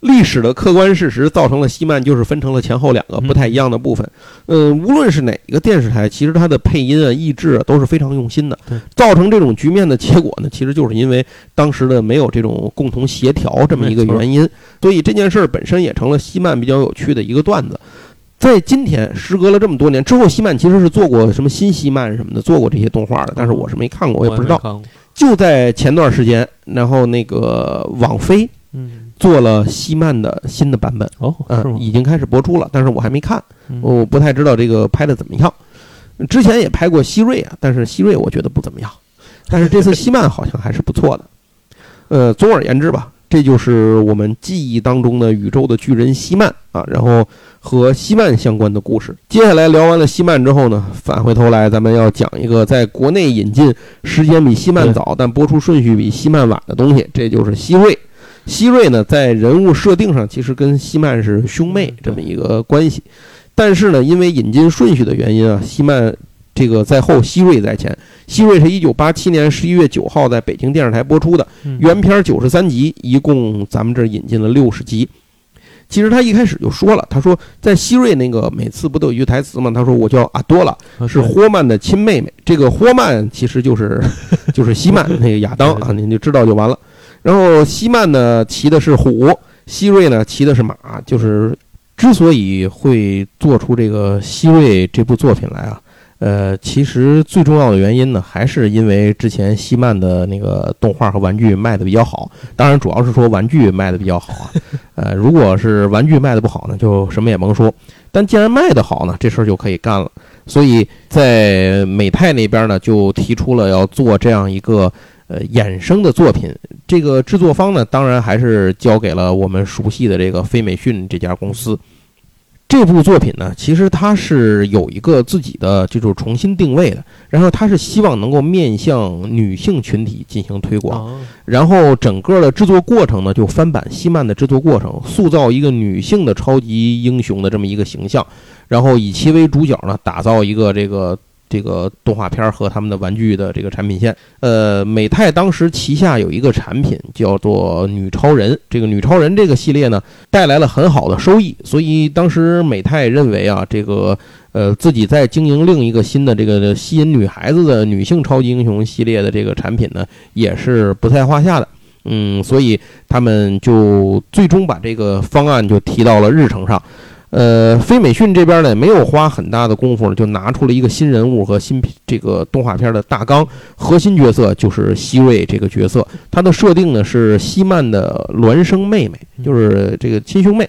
历史的客观事实造成了西曼就是分成了前后两个不太一样的部分。呃，无论是哪一个电视台，其实它的配音啊、译制啊都是非常用心的。造成这种局面的结果呢，其实就是因为当时的没有这种共同协调这么一个原因，所以这件事儿本身也成了西曼比较有趣的一个段子。在今天，时隔了这么多年之后，西曼其实是做过什么新西曼什么的，做过这些动画的，但是我是没看过，我也不知道。就在前段时间，然后那个网飞，嗯，做了西曼的新的版本，哦，嗯，已经开始播出了，但是我还没看，我不太知道这个拍的怎么样。之前也拍过希瑞啊，但是希瑞我觉得不怎么样，但是这次西曼好像还是不错的。呃，总而言之吧。这就是我们记忆当中的宇宙的巨人希曼啊，然后和希曼相关的故事。接下来聊完了希曼之后呢，返回头来咱们要讲一个在国内引进时间比希曼早，但播出顺序比希曼晚的东西，这就是希瑞。希瑞呢，在人物设定上其实跟希曼是兄妹这么一个关系，但是呢，因为引进顺序的原因啊，希曼。这个在后，希瑞在前。希瑞是一九八七年十一月九号在北京电视台播出的原片九十三集，一共咱们这引进了六十集。其实他一开始就说了，他说在希瑞那个每次不都有一句台词吗？他说我叫阿多拉，是霍曼的亲妹妹。这个霍曼其实就是 就是希曼那个亚当啊，您就知道就完了。然后西曼呢骑的是虎，西瑞呢骑的是马。就是之所以会做出这个西瑞这部作品来啊。呃，其实最重要的原因呢，还是因为之前西曼的那个动画和玩具卖的比较好。当然，主要是说玩具卖的比较好啊。呃，如果是玩具卖的不好呢，就什么也甭说。但既然卖的好呢，这事儿就可以干了。所以在美泰那边呢，就提出了要做这样一个呃衍生的作品。这个制作方呢，当然还是交给了我们熟悉的这个飞美讯这家公司。这部作品呢，其实它是有一个自己的，这种重新定位的。然后它是希望能够面向女性群体进行推广。然后整个的制作过程呢，就翻版西曼的制作过程，塑造一个女性的超级英雄的这么一个形象，然后以其为主角呢，打造一个这个。这个动画片和他们的玩具的这个产品线，呃，美泰当时旗下有一个产品叫做女超人，这个女超人这个系列呢带来了很好的收益，所以当时美泰认为啊，这个呃自己在经营另一个新的这个吸引女孩子的女性超级英雄系列的这个产品呢，也是不在话下的，嗯，所以他们就最终把这个方案就提到了日程上。呃，飞美讯这边呢，没有花很大的功夫，就拿出了一个新人物和新这个动画片的大纲。核心角色就是希瑞这个角色，他的设定呢是希曼的孪生妹妹，就是这个亲兄妹。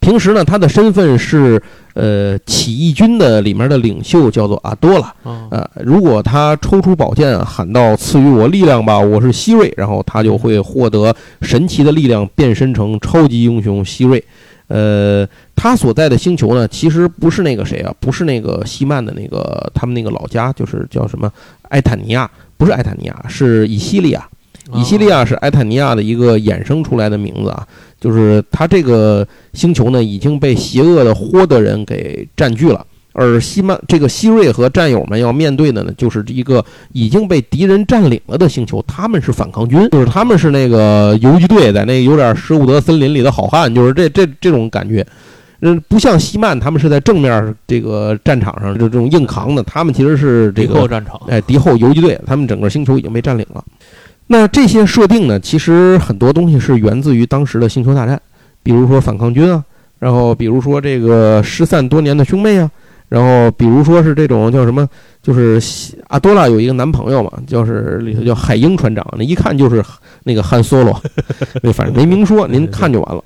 平时呢，他的身份是呃起义军的里面的领袖，叫做阿多拉。呃，如果他抽出宝剑喊到：“赐予我力量吧，我是希瑞”，然后他就会获得神奇的力量，变身成超级英雄希瑞。呃，他所在的星球呢，其实不是那个谁啊，不是那个西曼的那个他们那个老家，就是叫什么埃坦尼亚，不是埃坦尼亚，是以西利亚。以西利亚是埃坦尼亚的一个衍生出来的名字啊，就是他这个星球呢已经被邪恶的霍德人给占据了。而西曼这个希瑞和战友们要面对的呢，就是一个已经被敌人占领了的星球。他们是反抗军，就是他们是那个游击队，在那有点舍伍德森林里的好汉，就是这这这种感觉。嗯，不像西曼，他们是在正面这个战场上就这种硬扛的。他们其实是这个敌后战场，哎，敌后游击队。他们整个星球已经被占领了。那这些设定呢，其实很多东西是源自于当时的星球大战，比如说反抗军啊，然后比如说这个失散多年的兄妹啊。然后，比如说是这种叫什么，就是阿多拉有一个男朋友嘛，就是里头叫海鹰船长，那一看就是那个汉 Solo，那反正没明说，您看就完了。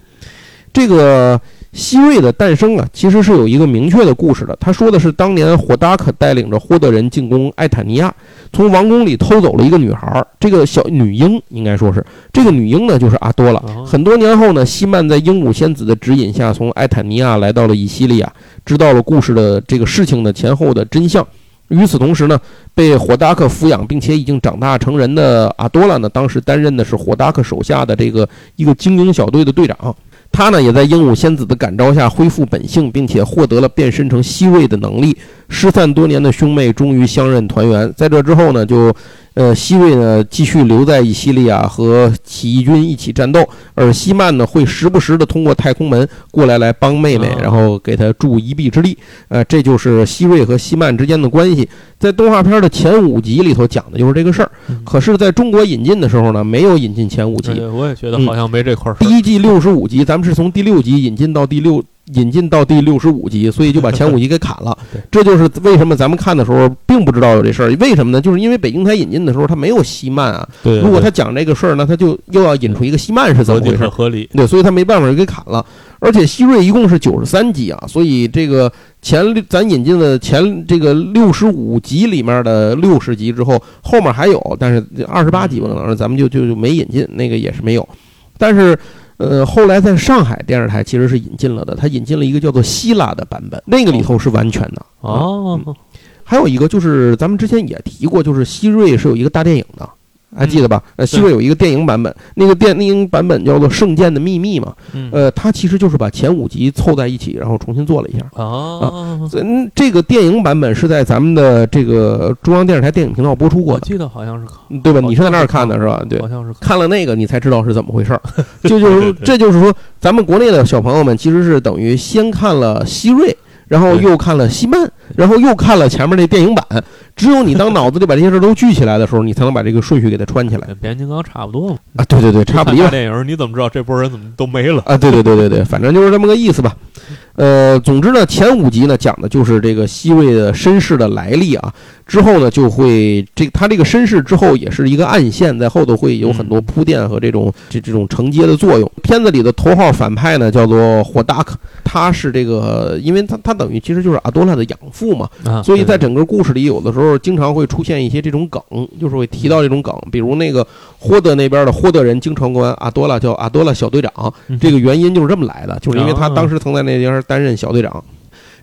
这个。希瑞的诞生啊，其实是有一个明确的故事的。他说的是，当年火达克带领着霍德人进攻艾坦尼亚，从王宫里偷走了一个女孩，这个小女婴应该说是这个女婴呢，就是阿多拉。很多年后呢，西曼在鹦鹉仙子的指引下，从艾坦尼亚来到了以西利亚，知道了故事的这个事情的前后的真相。与此同时呢，被火达克抚养并且已经长大成人的阿多拉呢，当时担任的是火达克手下的这个一个精英小队的队长。他呢也在鹦鹉仙子的感召下恢复本性，并且获得了变身成希瑞的能力。失散多年的兄妹终于相认团圆。在这之后呢，就。呃，希瑞呢继续留在以西利亚和起义军一起战斗，而希曼呢会时不时的通过太空门过来来帮妹妹，然后给她助一臂之力。呃，这就是希瑞和希曼之间的关系。在动画片的前五集里头讲的就是这个事儿。可是，在中国引进的时候呢，没有引进前五集。我也觉得好像没这块儿。第一季六十五集，咱们是从第六集引进到第六。引进到第六十五集，所以就把前五集给砍了。这就是为什么咱们看的时候并不知道有这事儿。为什么呢？就是因为北京台引进的时候，它没有西曼啊。如果他讲这个事儿呢，他就又要引出一个西曼是怎么回事？合理。对，所以他没办法就给砍了。而且希瑞一共是九十三集啊，所以这个前咱引进的前这个六十五集里面的六十集之后，后面还有，但是二十八集可能咱们就就就没引进，那个也是没有。但是。呃，后来在上海电视台其实是引进了的，它引进了一个叫做希腊的版本，那个里头是完全的哦。还有一个就是咱们之前也提过，就是希瑞是有一个大电影的。还记得吧？呃，希瑞有一个电影版本，那个电影版本叫做《圣剑的秘密》嘛。呃，它其实就是把前五集凑在一起，然后重新做了一下。啊，嗯，这个电影版本是在咱们的这个中央电视台电影频道播出过。我记得好像是，对吧？你是在那儿看的是吧？对，好像是看了那个，你才知道是怎么回事儿。就就是这就是说，咱们国内的小朋友们其实是等于先看了希瑞。然后又看了西曼，然后又看了前面那电影版。只有你当脑子里把这些事都聚起来的时候，你才能把这个顺序给它串起来。变形金刚差不多嘛？啊，对对对，差不多。电影你怎么知道这波人怎么都没了？啊，对对对对对，反正就是这么个意思吧。呃，总之呢，前五集呢讲的就是这个西瑞的身世的来历啊。之后呢，就会这他这个身世之后也是一个暗线，在后头会有很多铺垫和这种这这种承接的作用。片子里的头号反派呢叫做霍达克，他是这个，因为他他等于其实就是阿多拉的养父嘛，所以在整个故事里，有的时候经常会出现一些这种梗，就是会提到这种梗，比如那个霍德那边的霍德人经常管阿多拉叫阿多拉小队长，这个原因就是这么来的，就是因为他当时曾在那边担任小队长。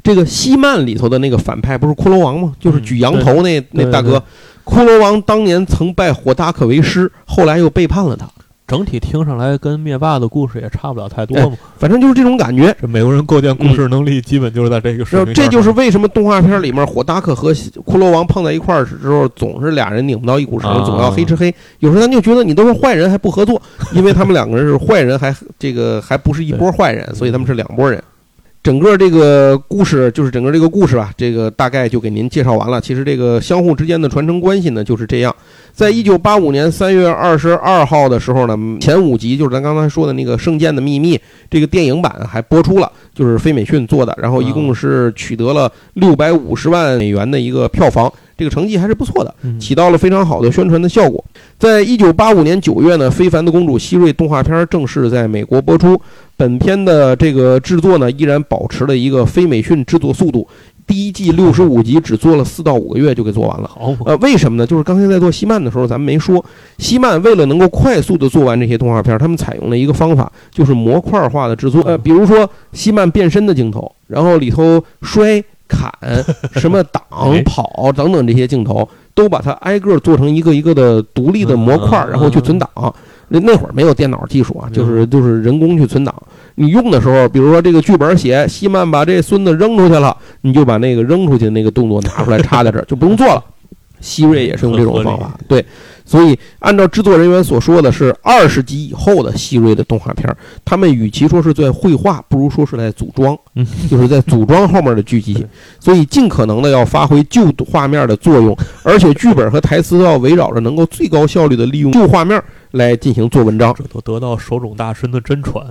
这个西曼里头的那个反派不是骷髅王吗？就是举羊头那那大哥。骷髅王当年曾拜火达克为师，后来又背叛了他。整体听上来跟灭霸的故事也差不了太多嘛。反正就是这种感觉。这美国人构建故事能力基本就是在这个水平。这就是为什么动画片里面火达克和骷髅王碰在一块儿之后，总是俩人拧不到一股绳，总要黑吃黑。有时候咱就觉得你都是坏人还不合作，因为他们两个人是坏人，还这个还不是一波坏人，所以他们是两拨人。整个这个故事就是整个这个故事啊，这个大概就给您介绍完了。其实这个相互之间的传承关系呢，就是这样。在一九八五年三月二十二号的时候呢，前五集就是咱刚才说的那个《圣剑的秘密》这个电影版还播出了，就是飞美逊做的，然后一共是取得了六百五十万美元的一个票房。这个成绩还是不错的，起到了非常好的宣传的效果。在一九八五年九月呢，《非凡的公主希瑞》动画片正式在美国播出。本片的这个制作呢，依然保持了一个非美训制作速度。第一季六十五集只做了四到五个月就给做完了。呃，为什么呢？就是刚才在做西曼的时候，咱们没说，西曼为了能够快速的做完这些动画片，他们采用了一个方法，就是模块化的制作。呃，比如说西曼变身的镜头，然后里头摔。砍什么挡跑等等这些镜头，都把它挨个做成一个一个的独立的模块，然后去存档。那那会儿没有电脑技术啊，就是就是人工去存档。你用的时候，比如说这个剧本写西曼把这孙子扔出去了，你就把那个扔出去的那个动作拿出来插在这儿，就不用做了。希瑞也是用这种方法，对。所以，按照制作人员所说的是二十集以后的希瑞的动画片，他们与其说是在绘画，不如说是在组装，就是在组装后面的剧集。所以，尽可能的要发挥旧画面的作用，而且剧本和台词都要围绕着能够最高效率的利用旧画面来进行做文章。这都得到手冢大神的真传。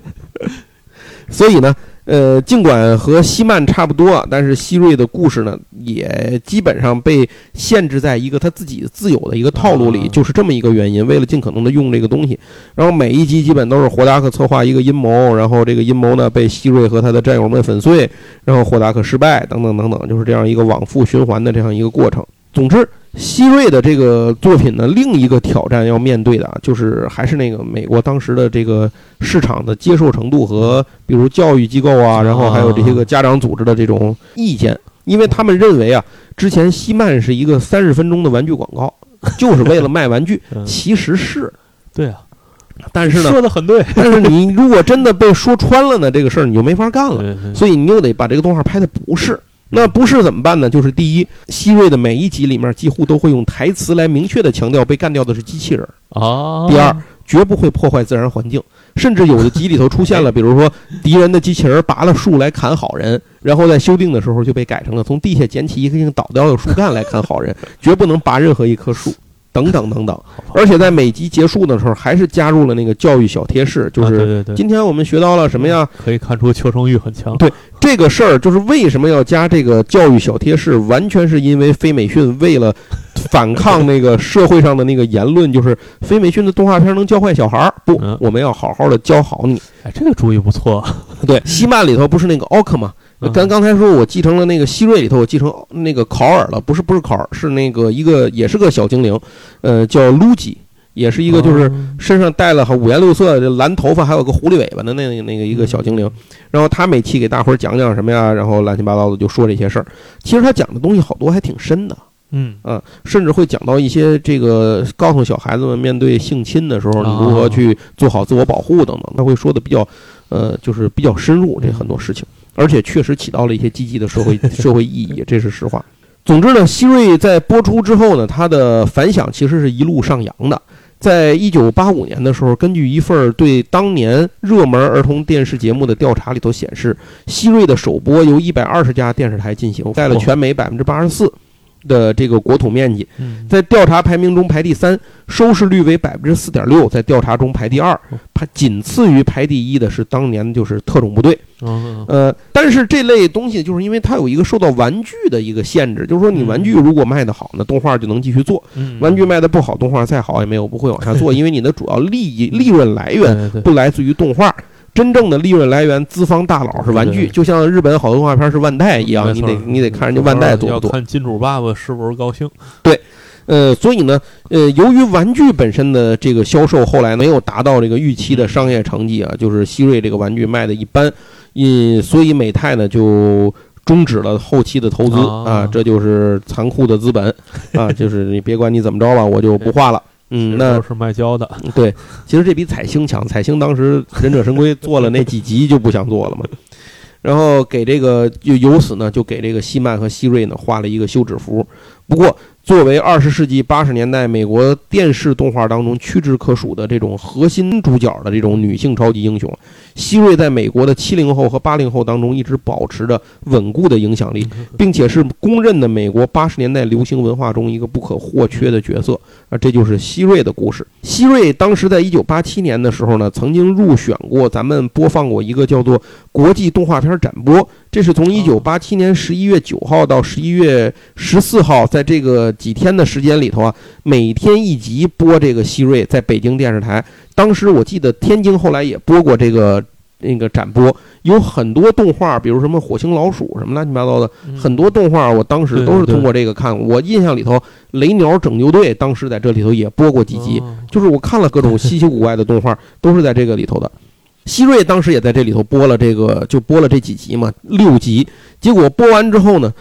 所以呢。呃，尽管和西曼差不多，但是希瑞的故事呢，也基本上被限制在一个他自己自有的一个套路里，就是这么一个原因。为了尽可能的用这个东西，然后每一集基本都是霍达克策划一个阴谋，然后这个阴谋呢被希瑞和他的战友们粉碎，然后霍达克失败，等等等等，就是这样一个往复循环的这样一个过程。总之。希瑞的这个作品呢，另一个挑战要面对的啊，就是还是那个美国当时的这个市场的接受程度和，比如教育机构啊，然后还有这些个家长组织的这种意见，因为他们认为啊，之前希曼是一个 三十分钟的玩具广告，就是为了卖玩具，其实是，对啊，但是呢，说的很对，但是你如果真的被说穿了呢，这个事儿你就没法干了。所以你又得把这个动画拍的不是。那不是怎么办呢？就是第一，希瑞的每一集里面几乎都会用台词来明确的强调被干掉的是机器人。啊。第二，绝不会破坏自然环境，甚至有的集里头出现了，比如说敌人的机器人拔了树来砍好人，然后在修订的时候就被改成了从地下捡起一根倒掉的树干来砍好人，绝不能拔任何一棵树。等等等等，而且在每集结束的时候，还是加入了那个教育小贴士，就是今天我们学到了什么呀？可以看出求生欲很强。对这个事儿，就是为什么要加这个教育小贴士，完全是因为非美讯为了反抗那个社会上的那个言论，就是非美讯的动画片能教坏小孩儿，不嗯，我们要好好的教好你。哎，这个主意不错。对，西曼里头不是那个奥克吗？嗯。刚刚才说我继承了那个希瑞里头，我继承那个考尔了，不是不是考尔，是那个一个也是个小精灵，呃，叫卢吉，也是一个就是哦身上带了五颜六色的蓝头发，还有个狐狸尾巴的那个那个一个小精灵。然后他每期给大伙儿讲讲什么呀，然后乱七八糟的就说这些事儿。其实他讲的东西好多还挺深的嗯。啊，甚至会讲到一些这个告诉小孩子们面对性侵的时候，你如何哦去做好自我保护等等，他会说的比较呃，就是比较深入这很多事情，而且确实起到了一些积极的社会 社会意义，这是实话。总之呢，希瑞在播出之后呢，它的反响其实是一路上扬的。在一九八五年的时候，根据一份对当年热门儿童电视节目的调查里头显示，希瑞的首播由一百二十家电视台进行，在了全美百分之八十四的这个国土面积，嗯，在调查排名中排第三，收视率为百分之四点六，在调查中排第二，排仅次于排第一的是当年就是特种部队。嗯呃，但是这类东西就是因为它有一个受到玩具的一个限制，就是说你玩具如果卖得好那，动画就能继续做；嗯，玩具卖得不好，动画再好也没有不会往下做，因为你的主要利益利润来源不来自于动画。真正的利润来源，资方大佬是玩具，就像日本好多动画片是万代一样，你得你得看人家万代做要不做。看金主爸爸是不是高兴。对呃，所以呢，呃，由于玩具本身的这个销售后来没有达到这个预期的商业成绩啊，就是希瑞这个玩具卖的一般，嗯，所以美泰呢就终止了后期的投资啊啊，这就是残酷的资本啊，就是你别管你怎么着吧，我就不画了。嗯，那都是卖胶的。对，其实这比彩星强，彩星当时忍者神龟 做了那几集就不想做了嘛。然后给这个就由此呢，就给这个希曼和希瑞呢画了一个休止符。不过，作为二十世纪八十年代美国电视动画当中屈指可数的这种核心主角的这种女性超级英雄，希瑞在美国的七零后和八零后当中一直保持着稳固的影响力，并且是公认的美国八十年代流行文化中一个不可或缺的角色。啊，这就是希瑞的故事。希瑞当时在一九八七年的时候呢，曾经入选过咱们播放过一个叫做国际动画片展播，这是从一九八七年十一月九号到十一月十四号，在这个几天的时间里头啊，每天一集播这个希瑞，在北京电视台。当时我记得天津后来也播过这个那个展播，有很多动画，比如什么火星老鼠什么乱七八糟的，很多动画我当时都是通过这个看。我印象里头，《雷鸟拯救队》当时在这里头也播过几集，哦就是我看了各种稀奇古怪的动画，都是在这个里头的。希瑞当时也在这里头播了这个，就播了这几集嘛，六集。结果播完之后呢，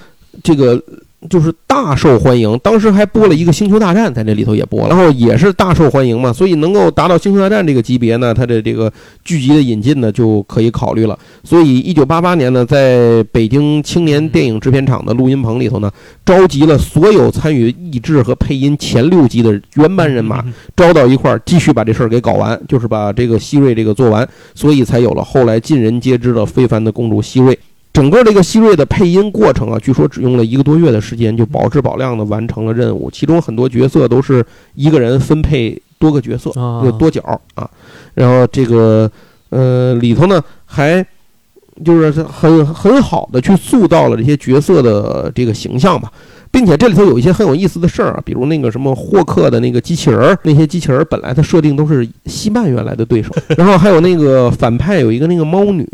这个就是大受欢迎。当时还播了一个《星球大战》，在这里头也播了，然后也是大受欢迎嘛。所以能够达到《星球大战》这个级别呢，它的这个剧集的引进呢就可以考虑了。所以，一九八八年呢，在北京青年电影制片厂的录音棚里头呢，召集了所有参与译制和配音前六集的原班人马，招到一块儿，继续把这事儿给搞完，就是把这个希瑞这个做完，所以才有了后来尽人皆知的非凡的公主希瑞。整个这个希瑞的配音过程啊，据说只用了一个多月的时间，就保质保量的完成了任务。其中很多角色都是一个人分配多个角色，啊有多角啊。然后这个呃里头呢还就是很很好的去塑造了这些角色的这个形象吧。并且这里头有一些很有意思的事儿啊，比如那个什么霍克的那个机器人儿，那些机器人儿本来它设定都是西曼原来的对手，然后还有那个反派有一个那个猫女，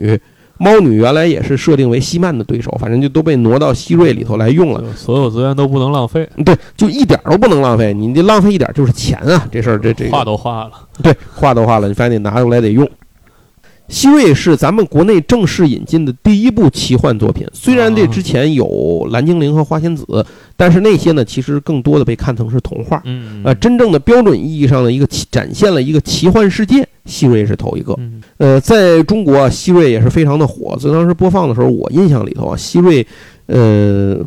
猫女原来也是设定为西曼的对手，反正就都被挪到希瑞里头来用了。所有资源都不能浪费，对，就一点都不能浪费，你这浪费一点就是钱啊，这事儿这这个画都话了。对，话都话了，你反正得拿出来得用。希瑞是咱们国内正式引进的第一部奇幻作品，虽然这之前有蓝精灵和花仙子，但是那些呢，其实更多的被看成是童话。嗯呃，真正的标准意义上的一个展现了一个奇幻世界，希瑞是头一个。嗯呃，在中国啊，希瑞也是非常的火。所以当时播放的时候，我印象里头啊，希瑞，呃，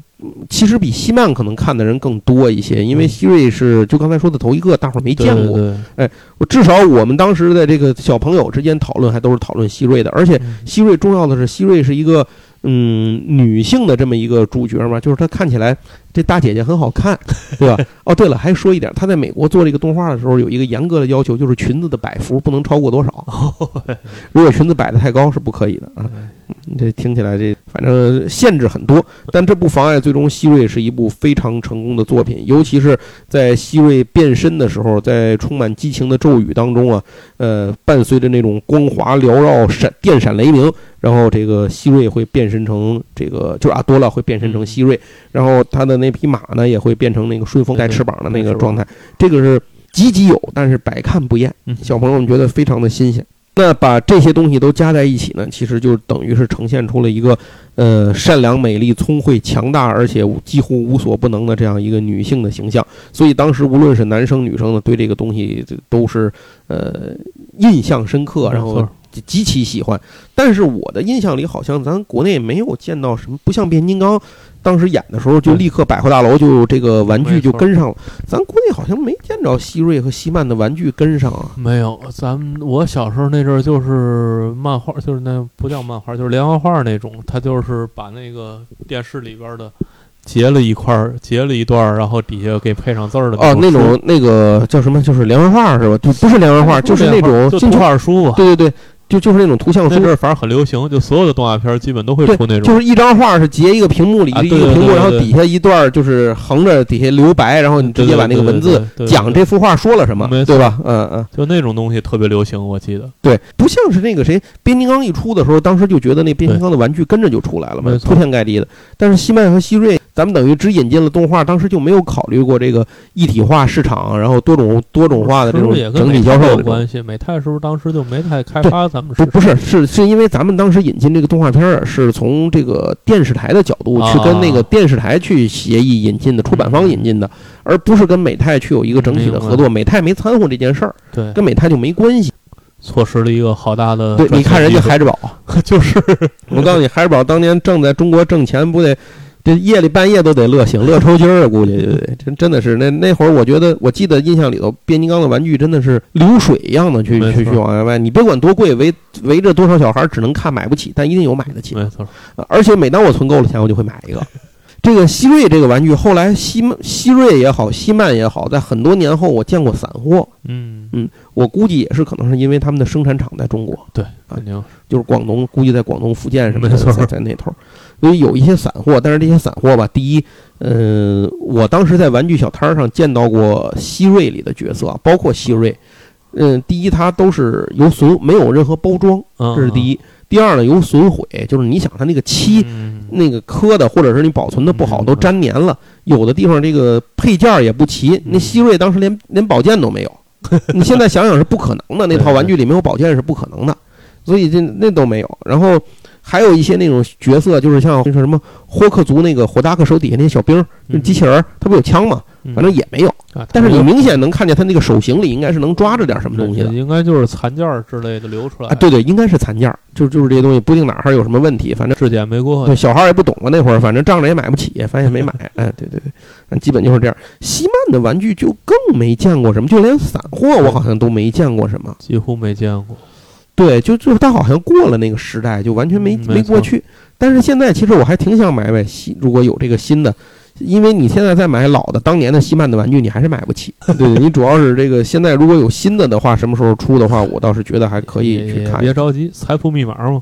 其实比希曼可能看的人更多一些，因为嗯希瑞是就刚才说的头一个，大伙儿没见过。对对我至少我们当时的这个小朋友之间讨论，还都是讨论希瑞的，而且嗯希瑞重要的是，希瑞是一个嗯女性的这么一个主角嘛，就是她看起来这大姐姐很好看，对吧？哦，对了，还说一点，她在美国做这个动画的时候有一个严格的要求，就是裙子的摆幅不能超过多少，如果裙子摆的太高是不可以的啊。这听起来这反正限制很多，但这不妨碍最终希瑞是一部非常成功的作品，尤其是在希瑞变身的时候，在充满激情的咒语当中啊，呃，伴随着那种光华缭绕、闪电闪雷鸣，然后这个希瑞会变身成这个，就是阿多拉会变身成希瑞，然后他的那匹马呢也会变成那个顺风带翅膀的那个状态，这个是集集有，但是百看不厌，嗯。小朋友们觉得非常的新鲜。那把这些东西都加在一起呢，其实就等于是呈现出了一个，呃，善良、美丽、聪慧、强大，而且几乎无所不能的这样一个女性的形象。所以当时无论是男生女生呢，对这个东西都是呃印象深刻，然后极其喜欢。但是我的印象里，好像咱国内没有见到什么，不像变形金刚当时演的时候，就立刻百货大楼就这个玩具就跟上了。咱国内好像没见着希瑞和希曼的玩具跟上啊。没有，咱们我小时候那阵儿就是漫画，就是那不叫漫画，就是连环画那种，他就是把那个电视里边的截了一块儿，截了一段儿，然后底下给配上字儿的哦，那种那个叫什么？就是连环画是吧？就不是连环画，就是那种进去，画书吧。对对对，就就是那种图像书那阵，儿反正很流行，就所有的动画片基本都会出那，种。就是一张画是截一个屏幕里啊一个屏幕，然后底下一段就是横着底下留白，然后你直接把那个文字讲这幅画说了什么对吧？嗯嗯，就那种东西特别流行，我记得。对，不像是那个谁，变形金刚一出的时候，当时就觉得那变形金刚的玩具跟着就出来了嘛铺天盖地的。但是西曼和希瑞，咱们等于只引进了动画，当时就没有考虑过这个一体化市场，然后多种多种化的这种整体销售的关系？美泰是不是当时就没太开发咱们不？不是是是因为咱们当时引进这个动画片儿是从这个电视台的角度去跟那个啊电视台去协议引进的，出版方引进的，而不是跟美泰去有一个整体的合作。美泰没掺和这件事儿，对，跟美泰就没关系。错失了一个好大的对，你看人家孩之宝，就是我告诉你，孩之宝当年正在中国挣钱，不得这夜里半夜都得乐醒，乐抽筋儿啊！估计对对，真真的是那那会儿，我觉得我记得印象里头，变形金刚的玩具真的是流水一样的去去去往外卖。你别管多贵，围围着多少小孩儿只能看买不起，但一定有买得起。没错，呃而且每当我存够了钱，我就会买一个。这个希瑞这个玩具，后来希曼希瑞也好，希曼也好，在很多年后我见过散货，嗯嗯我估计也是可能是因为他们的生产厂在中国，对，肯定就是广东，估计在广东、福建什么的，在在那头儿，所以有一些散货，但是这些散货吧，第一，呃，我当时在玩具小摊儿上见到过希瑞里的角色，包括希瑞，嗯，第一它都是有损，没有任何包装，这是第一。第二呢，有损毁，就是你想它那个漆。嗯那个磕的，或者是你保存的不好，嗯都粘黏了。有的地方这个配件也不齐，那希瑞当时连连宝剑都没有。你现在想想是不可能的，那套玩具里没有宝剑是不可能的，所以这那都没有。然后还有一些那种角色，就是像就是什么霍克族那个火达克手底下那些小兵机器人，他不有枪吗？嗯反正也没有。啊但是你明显能看见他那个手型里应该是能抓着点什么东西的。应该就是残件之类的流出来啊，对对，应该是残件，就就是这些东西，不定哪儿还有什么问题，反正质检没过对，，小孩儿也不懂啊，那会儿反正仗着也买不起，反正也没买。哎，对对对，基本就是这样。西曼的玩具就更没见过什么，就连散货我好像都没见过什么。几乎没见过。对，就就是他好像过了那个时代，就完全没嗯没没过去。但是现在其实我还挺想买买新，如果有这个新的。因为你现在再买老的当年的希曼的玩具，你还是买不起。对对，你主要是这个现在如果有新的的话，什么时候出的话，我倒是觉得还可以去看。别着急，财富密码嘛，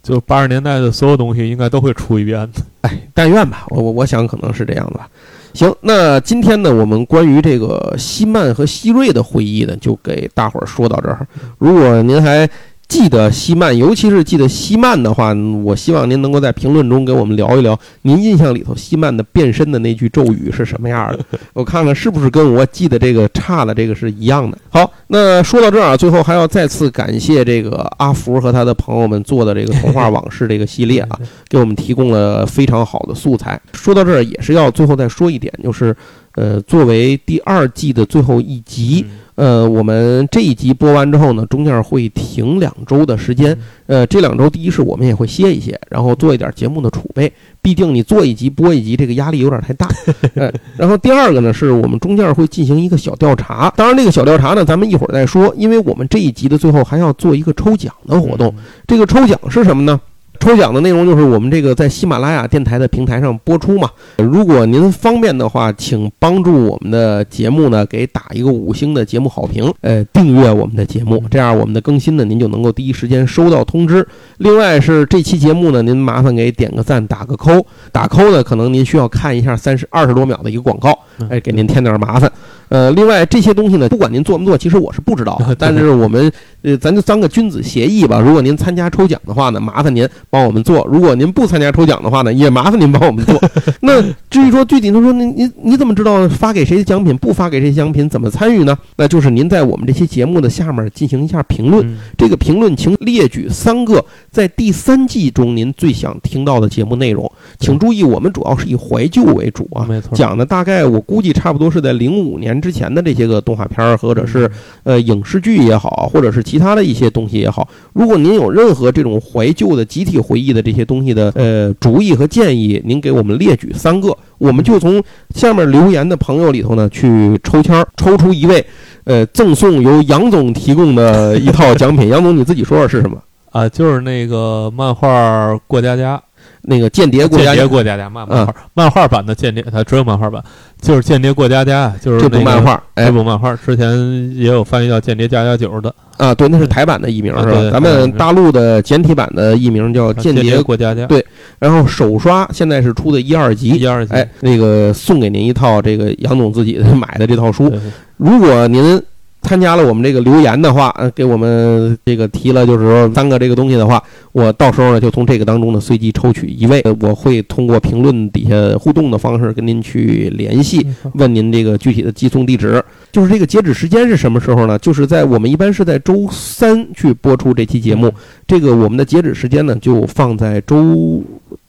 就八十年代的所有东西应该都会出一遍的。哎，但愿吧，我我我想可能是这样的吧。行，那今天呢，我们关于这个希曼和希瑞的回忆呢，就给大伙儿说到这儿。如果您还记得西曼，尤其是记得西曼的话，我希望您能够在评论中给我们聊一聊，您印象里头西曼的变身的那句咒语是什么样的？我看看是不是跟我记得这个差的这个是一样的。好，那说到这儿啊，最后还要再次感谢这个阿福和他的朋友们做的这个童话往事这个系列啊，给我们提供了非常好的素材。说到这儿，也是要最后再说一点，就是，呃，作为第二季的最后一集。呃，我们这一集播完之后呢，中间会停两周的时间。呃，这两周第一是我们也会歇一歇，然后做一点节目的储备。毕竟你做一集播一集，这个压力有点太大。呃，然后第二个呢，是我们中间会进行一个小调查。当然，这个小调查呢，咱们一会儿再说，因为我们这一集的最后还要做一个抽奖的活动。这个抽奖是什么呢？抽奖的内容就是我们这个在喜马拉雅电台的平台上播出嘛。如果您方便的话，请帮助我们的节目呢给打一个五星的节目好评，呃，订阅我们的节目，这样我们的更新呢您就能够第一时间收到通知。另外是这期节目呢，您麻烦给点个赞，打个扣。打扣呢，可能您需要看一下三十二十多秒的一个广告，哎，给您添点麻烦。呃，另外这些东西呢，不管您做没做，其实我是不知道。但是我们呃，咱就当个君子协议吧。如果您参加抽奖的话呢，麻烦您帮我们做；如果您不参加抽奖的话呢，也麻烦您帮我们做。那至于说具体他说，您您你怎么知道发给谁的奖品，不发给谁奖品，怎么参与呢？那就是您在我们这期节目的下面进行一下评论。嗯这个评论请列举三个在第三季中您最想听到的节目内容。请注意，我们主要是以怀旧为主啊。没错，讲的大概我估计差不多是在零五年之前的这些个动画片儿，或者是呃影视剧也好，或者是其他的一些东西也好。如果您有任何这种怀旧的集体回忆的这些东西的呃主意和建议，您给我们列举三个，我们就从下面留言的朋友里头呢去抽签儿，抽出一位，呃，赠送由杨总提供的一套奖品。杨总你自己说说是什么？啊，就是那个漫画过家家，那个间谍过家家间谍过家家漫漫画，漫画版的间谍，它只有漫画版，就是间谍过家家，就是这部漫画，哎。这部漫画之前也有翻译叫《间谍加加九》的，啊，对，那是台版的译名是吧？啊咱们大陆的简体版的译名叫《间谍过家家，对然后首刷现在是出的一二集，一二集，哎，那个送给您一套这个杨总自己买的这套书。如果您参加了我们这个留言的话，呃，给我们这个提了就是说三个这个东西的话，我到时候呢就从这个当中呢随机抽取一位，呃我会通过评论底下互动的方式跟您去联系，问您这个具体的寄送地址。就是这个截止时间是什么时候呢？就是在我们一般是在周三去播出这期节目，这个我们的截止时间呢就放在周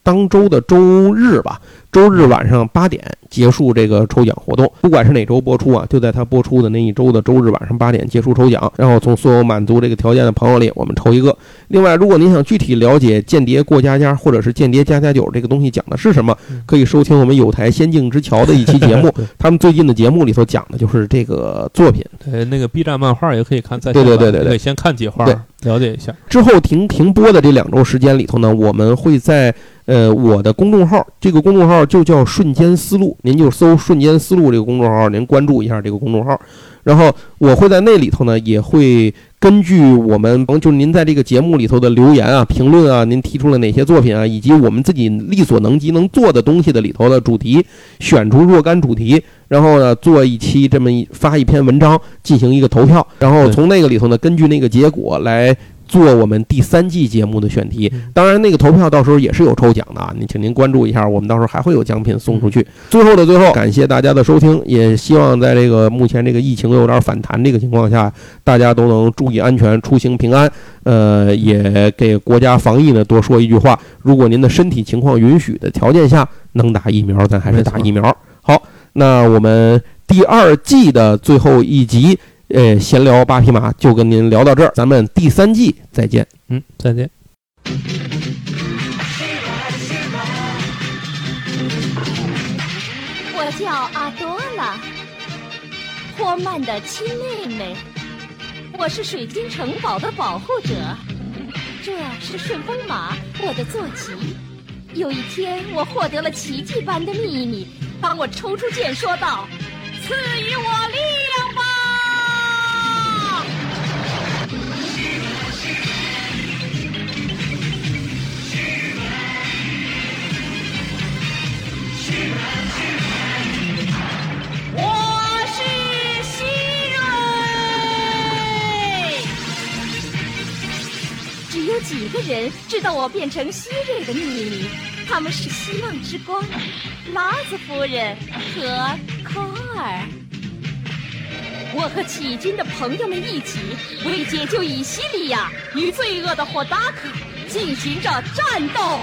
当周的周日吧，周日晚上八点结束这个抽奖活动。不管是哪周播出啊，就在它播出的那一周的周日晚上八点结束抽奖，然后从所有满足这个条件的朋友里，我们抽一个。另外，如果您想具体了解《间谍过家家》或者是《间谍加加酒》这个东西讲的是什么嗯，可以收听我们有台《仙境之桥》的一期节目。他们最近的节目里头讲的就是这个作品。呃，那个 B 站漫画也可以看，在对对对对对可以先看几画，了解一下。之后停停播的这两周时间里头呢，我们会在呃我的公众号，这个公众号就叫“瞬间思路”，您就搜“瞬间思路”这个公众号，您关注一下这个公众号。然后我会在那里头呢，也会根据我们就是您在这个节目里头的留言啊、评论啊，您提出了哪些作品啊，以及我们自己力所能及能做的东西的里头的主题，选出若干主题，然后呢做一期这么发一篇文章，进行一个投票，然后从那个里头呢，根据那个结果来。做我们第三季节目的选题嗯，当然那个投票到时候也是有抽奖的啊，您请您关注一下，我们到时候还会有奖品送出去。最后的最后，感谢大家的收听，也希望在这个目前这个疫情有点反弹这个情况下，大家都能注意安全，出行平安。呃，也给国家防疫呢多说一句话：如果您的身体情况允许的条件下，能打疫苗，咱还是打疫苗。好，那我们第二季的最后一集。呃，闲聊八匹马就跟您聊到这儿，咱们第三季再见。嗯，再见。我叫阿多拉，霍曼的亲妹妹。我是水晶城堡的保护者。这是顺风马，我的坐骑。有一天，我获得了奇迹般的秘密，帮我抽出剑，说道：“赐予我力量吧！”我是希瑞，只有几个人知道我变成希瑞的秘密，他们是希望之光，拉子夫人和科尔。我和迄今的朋友们一起，为解救以西利亚与罪恶的霍达卡进行着战斗。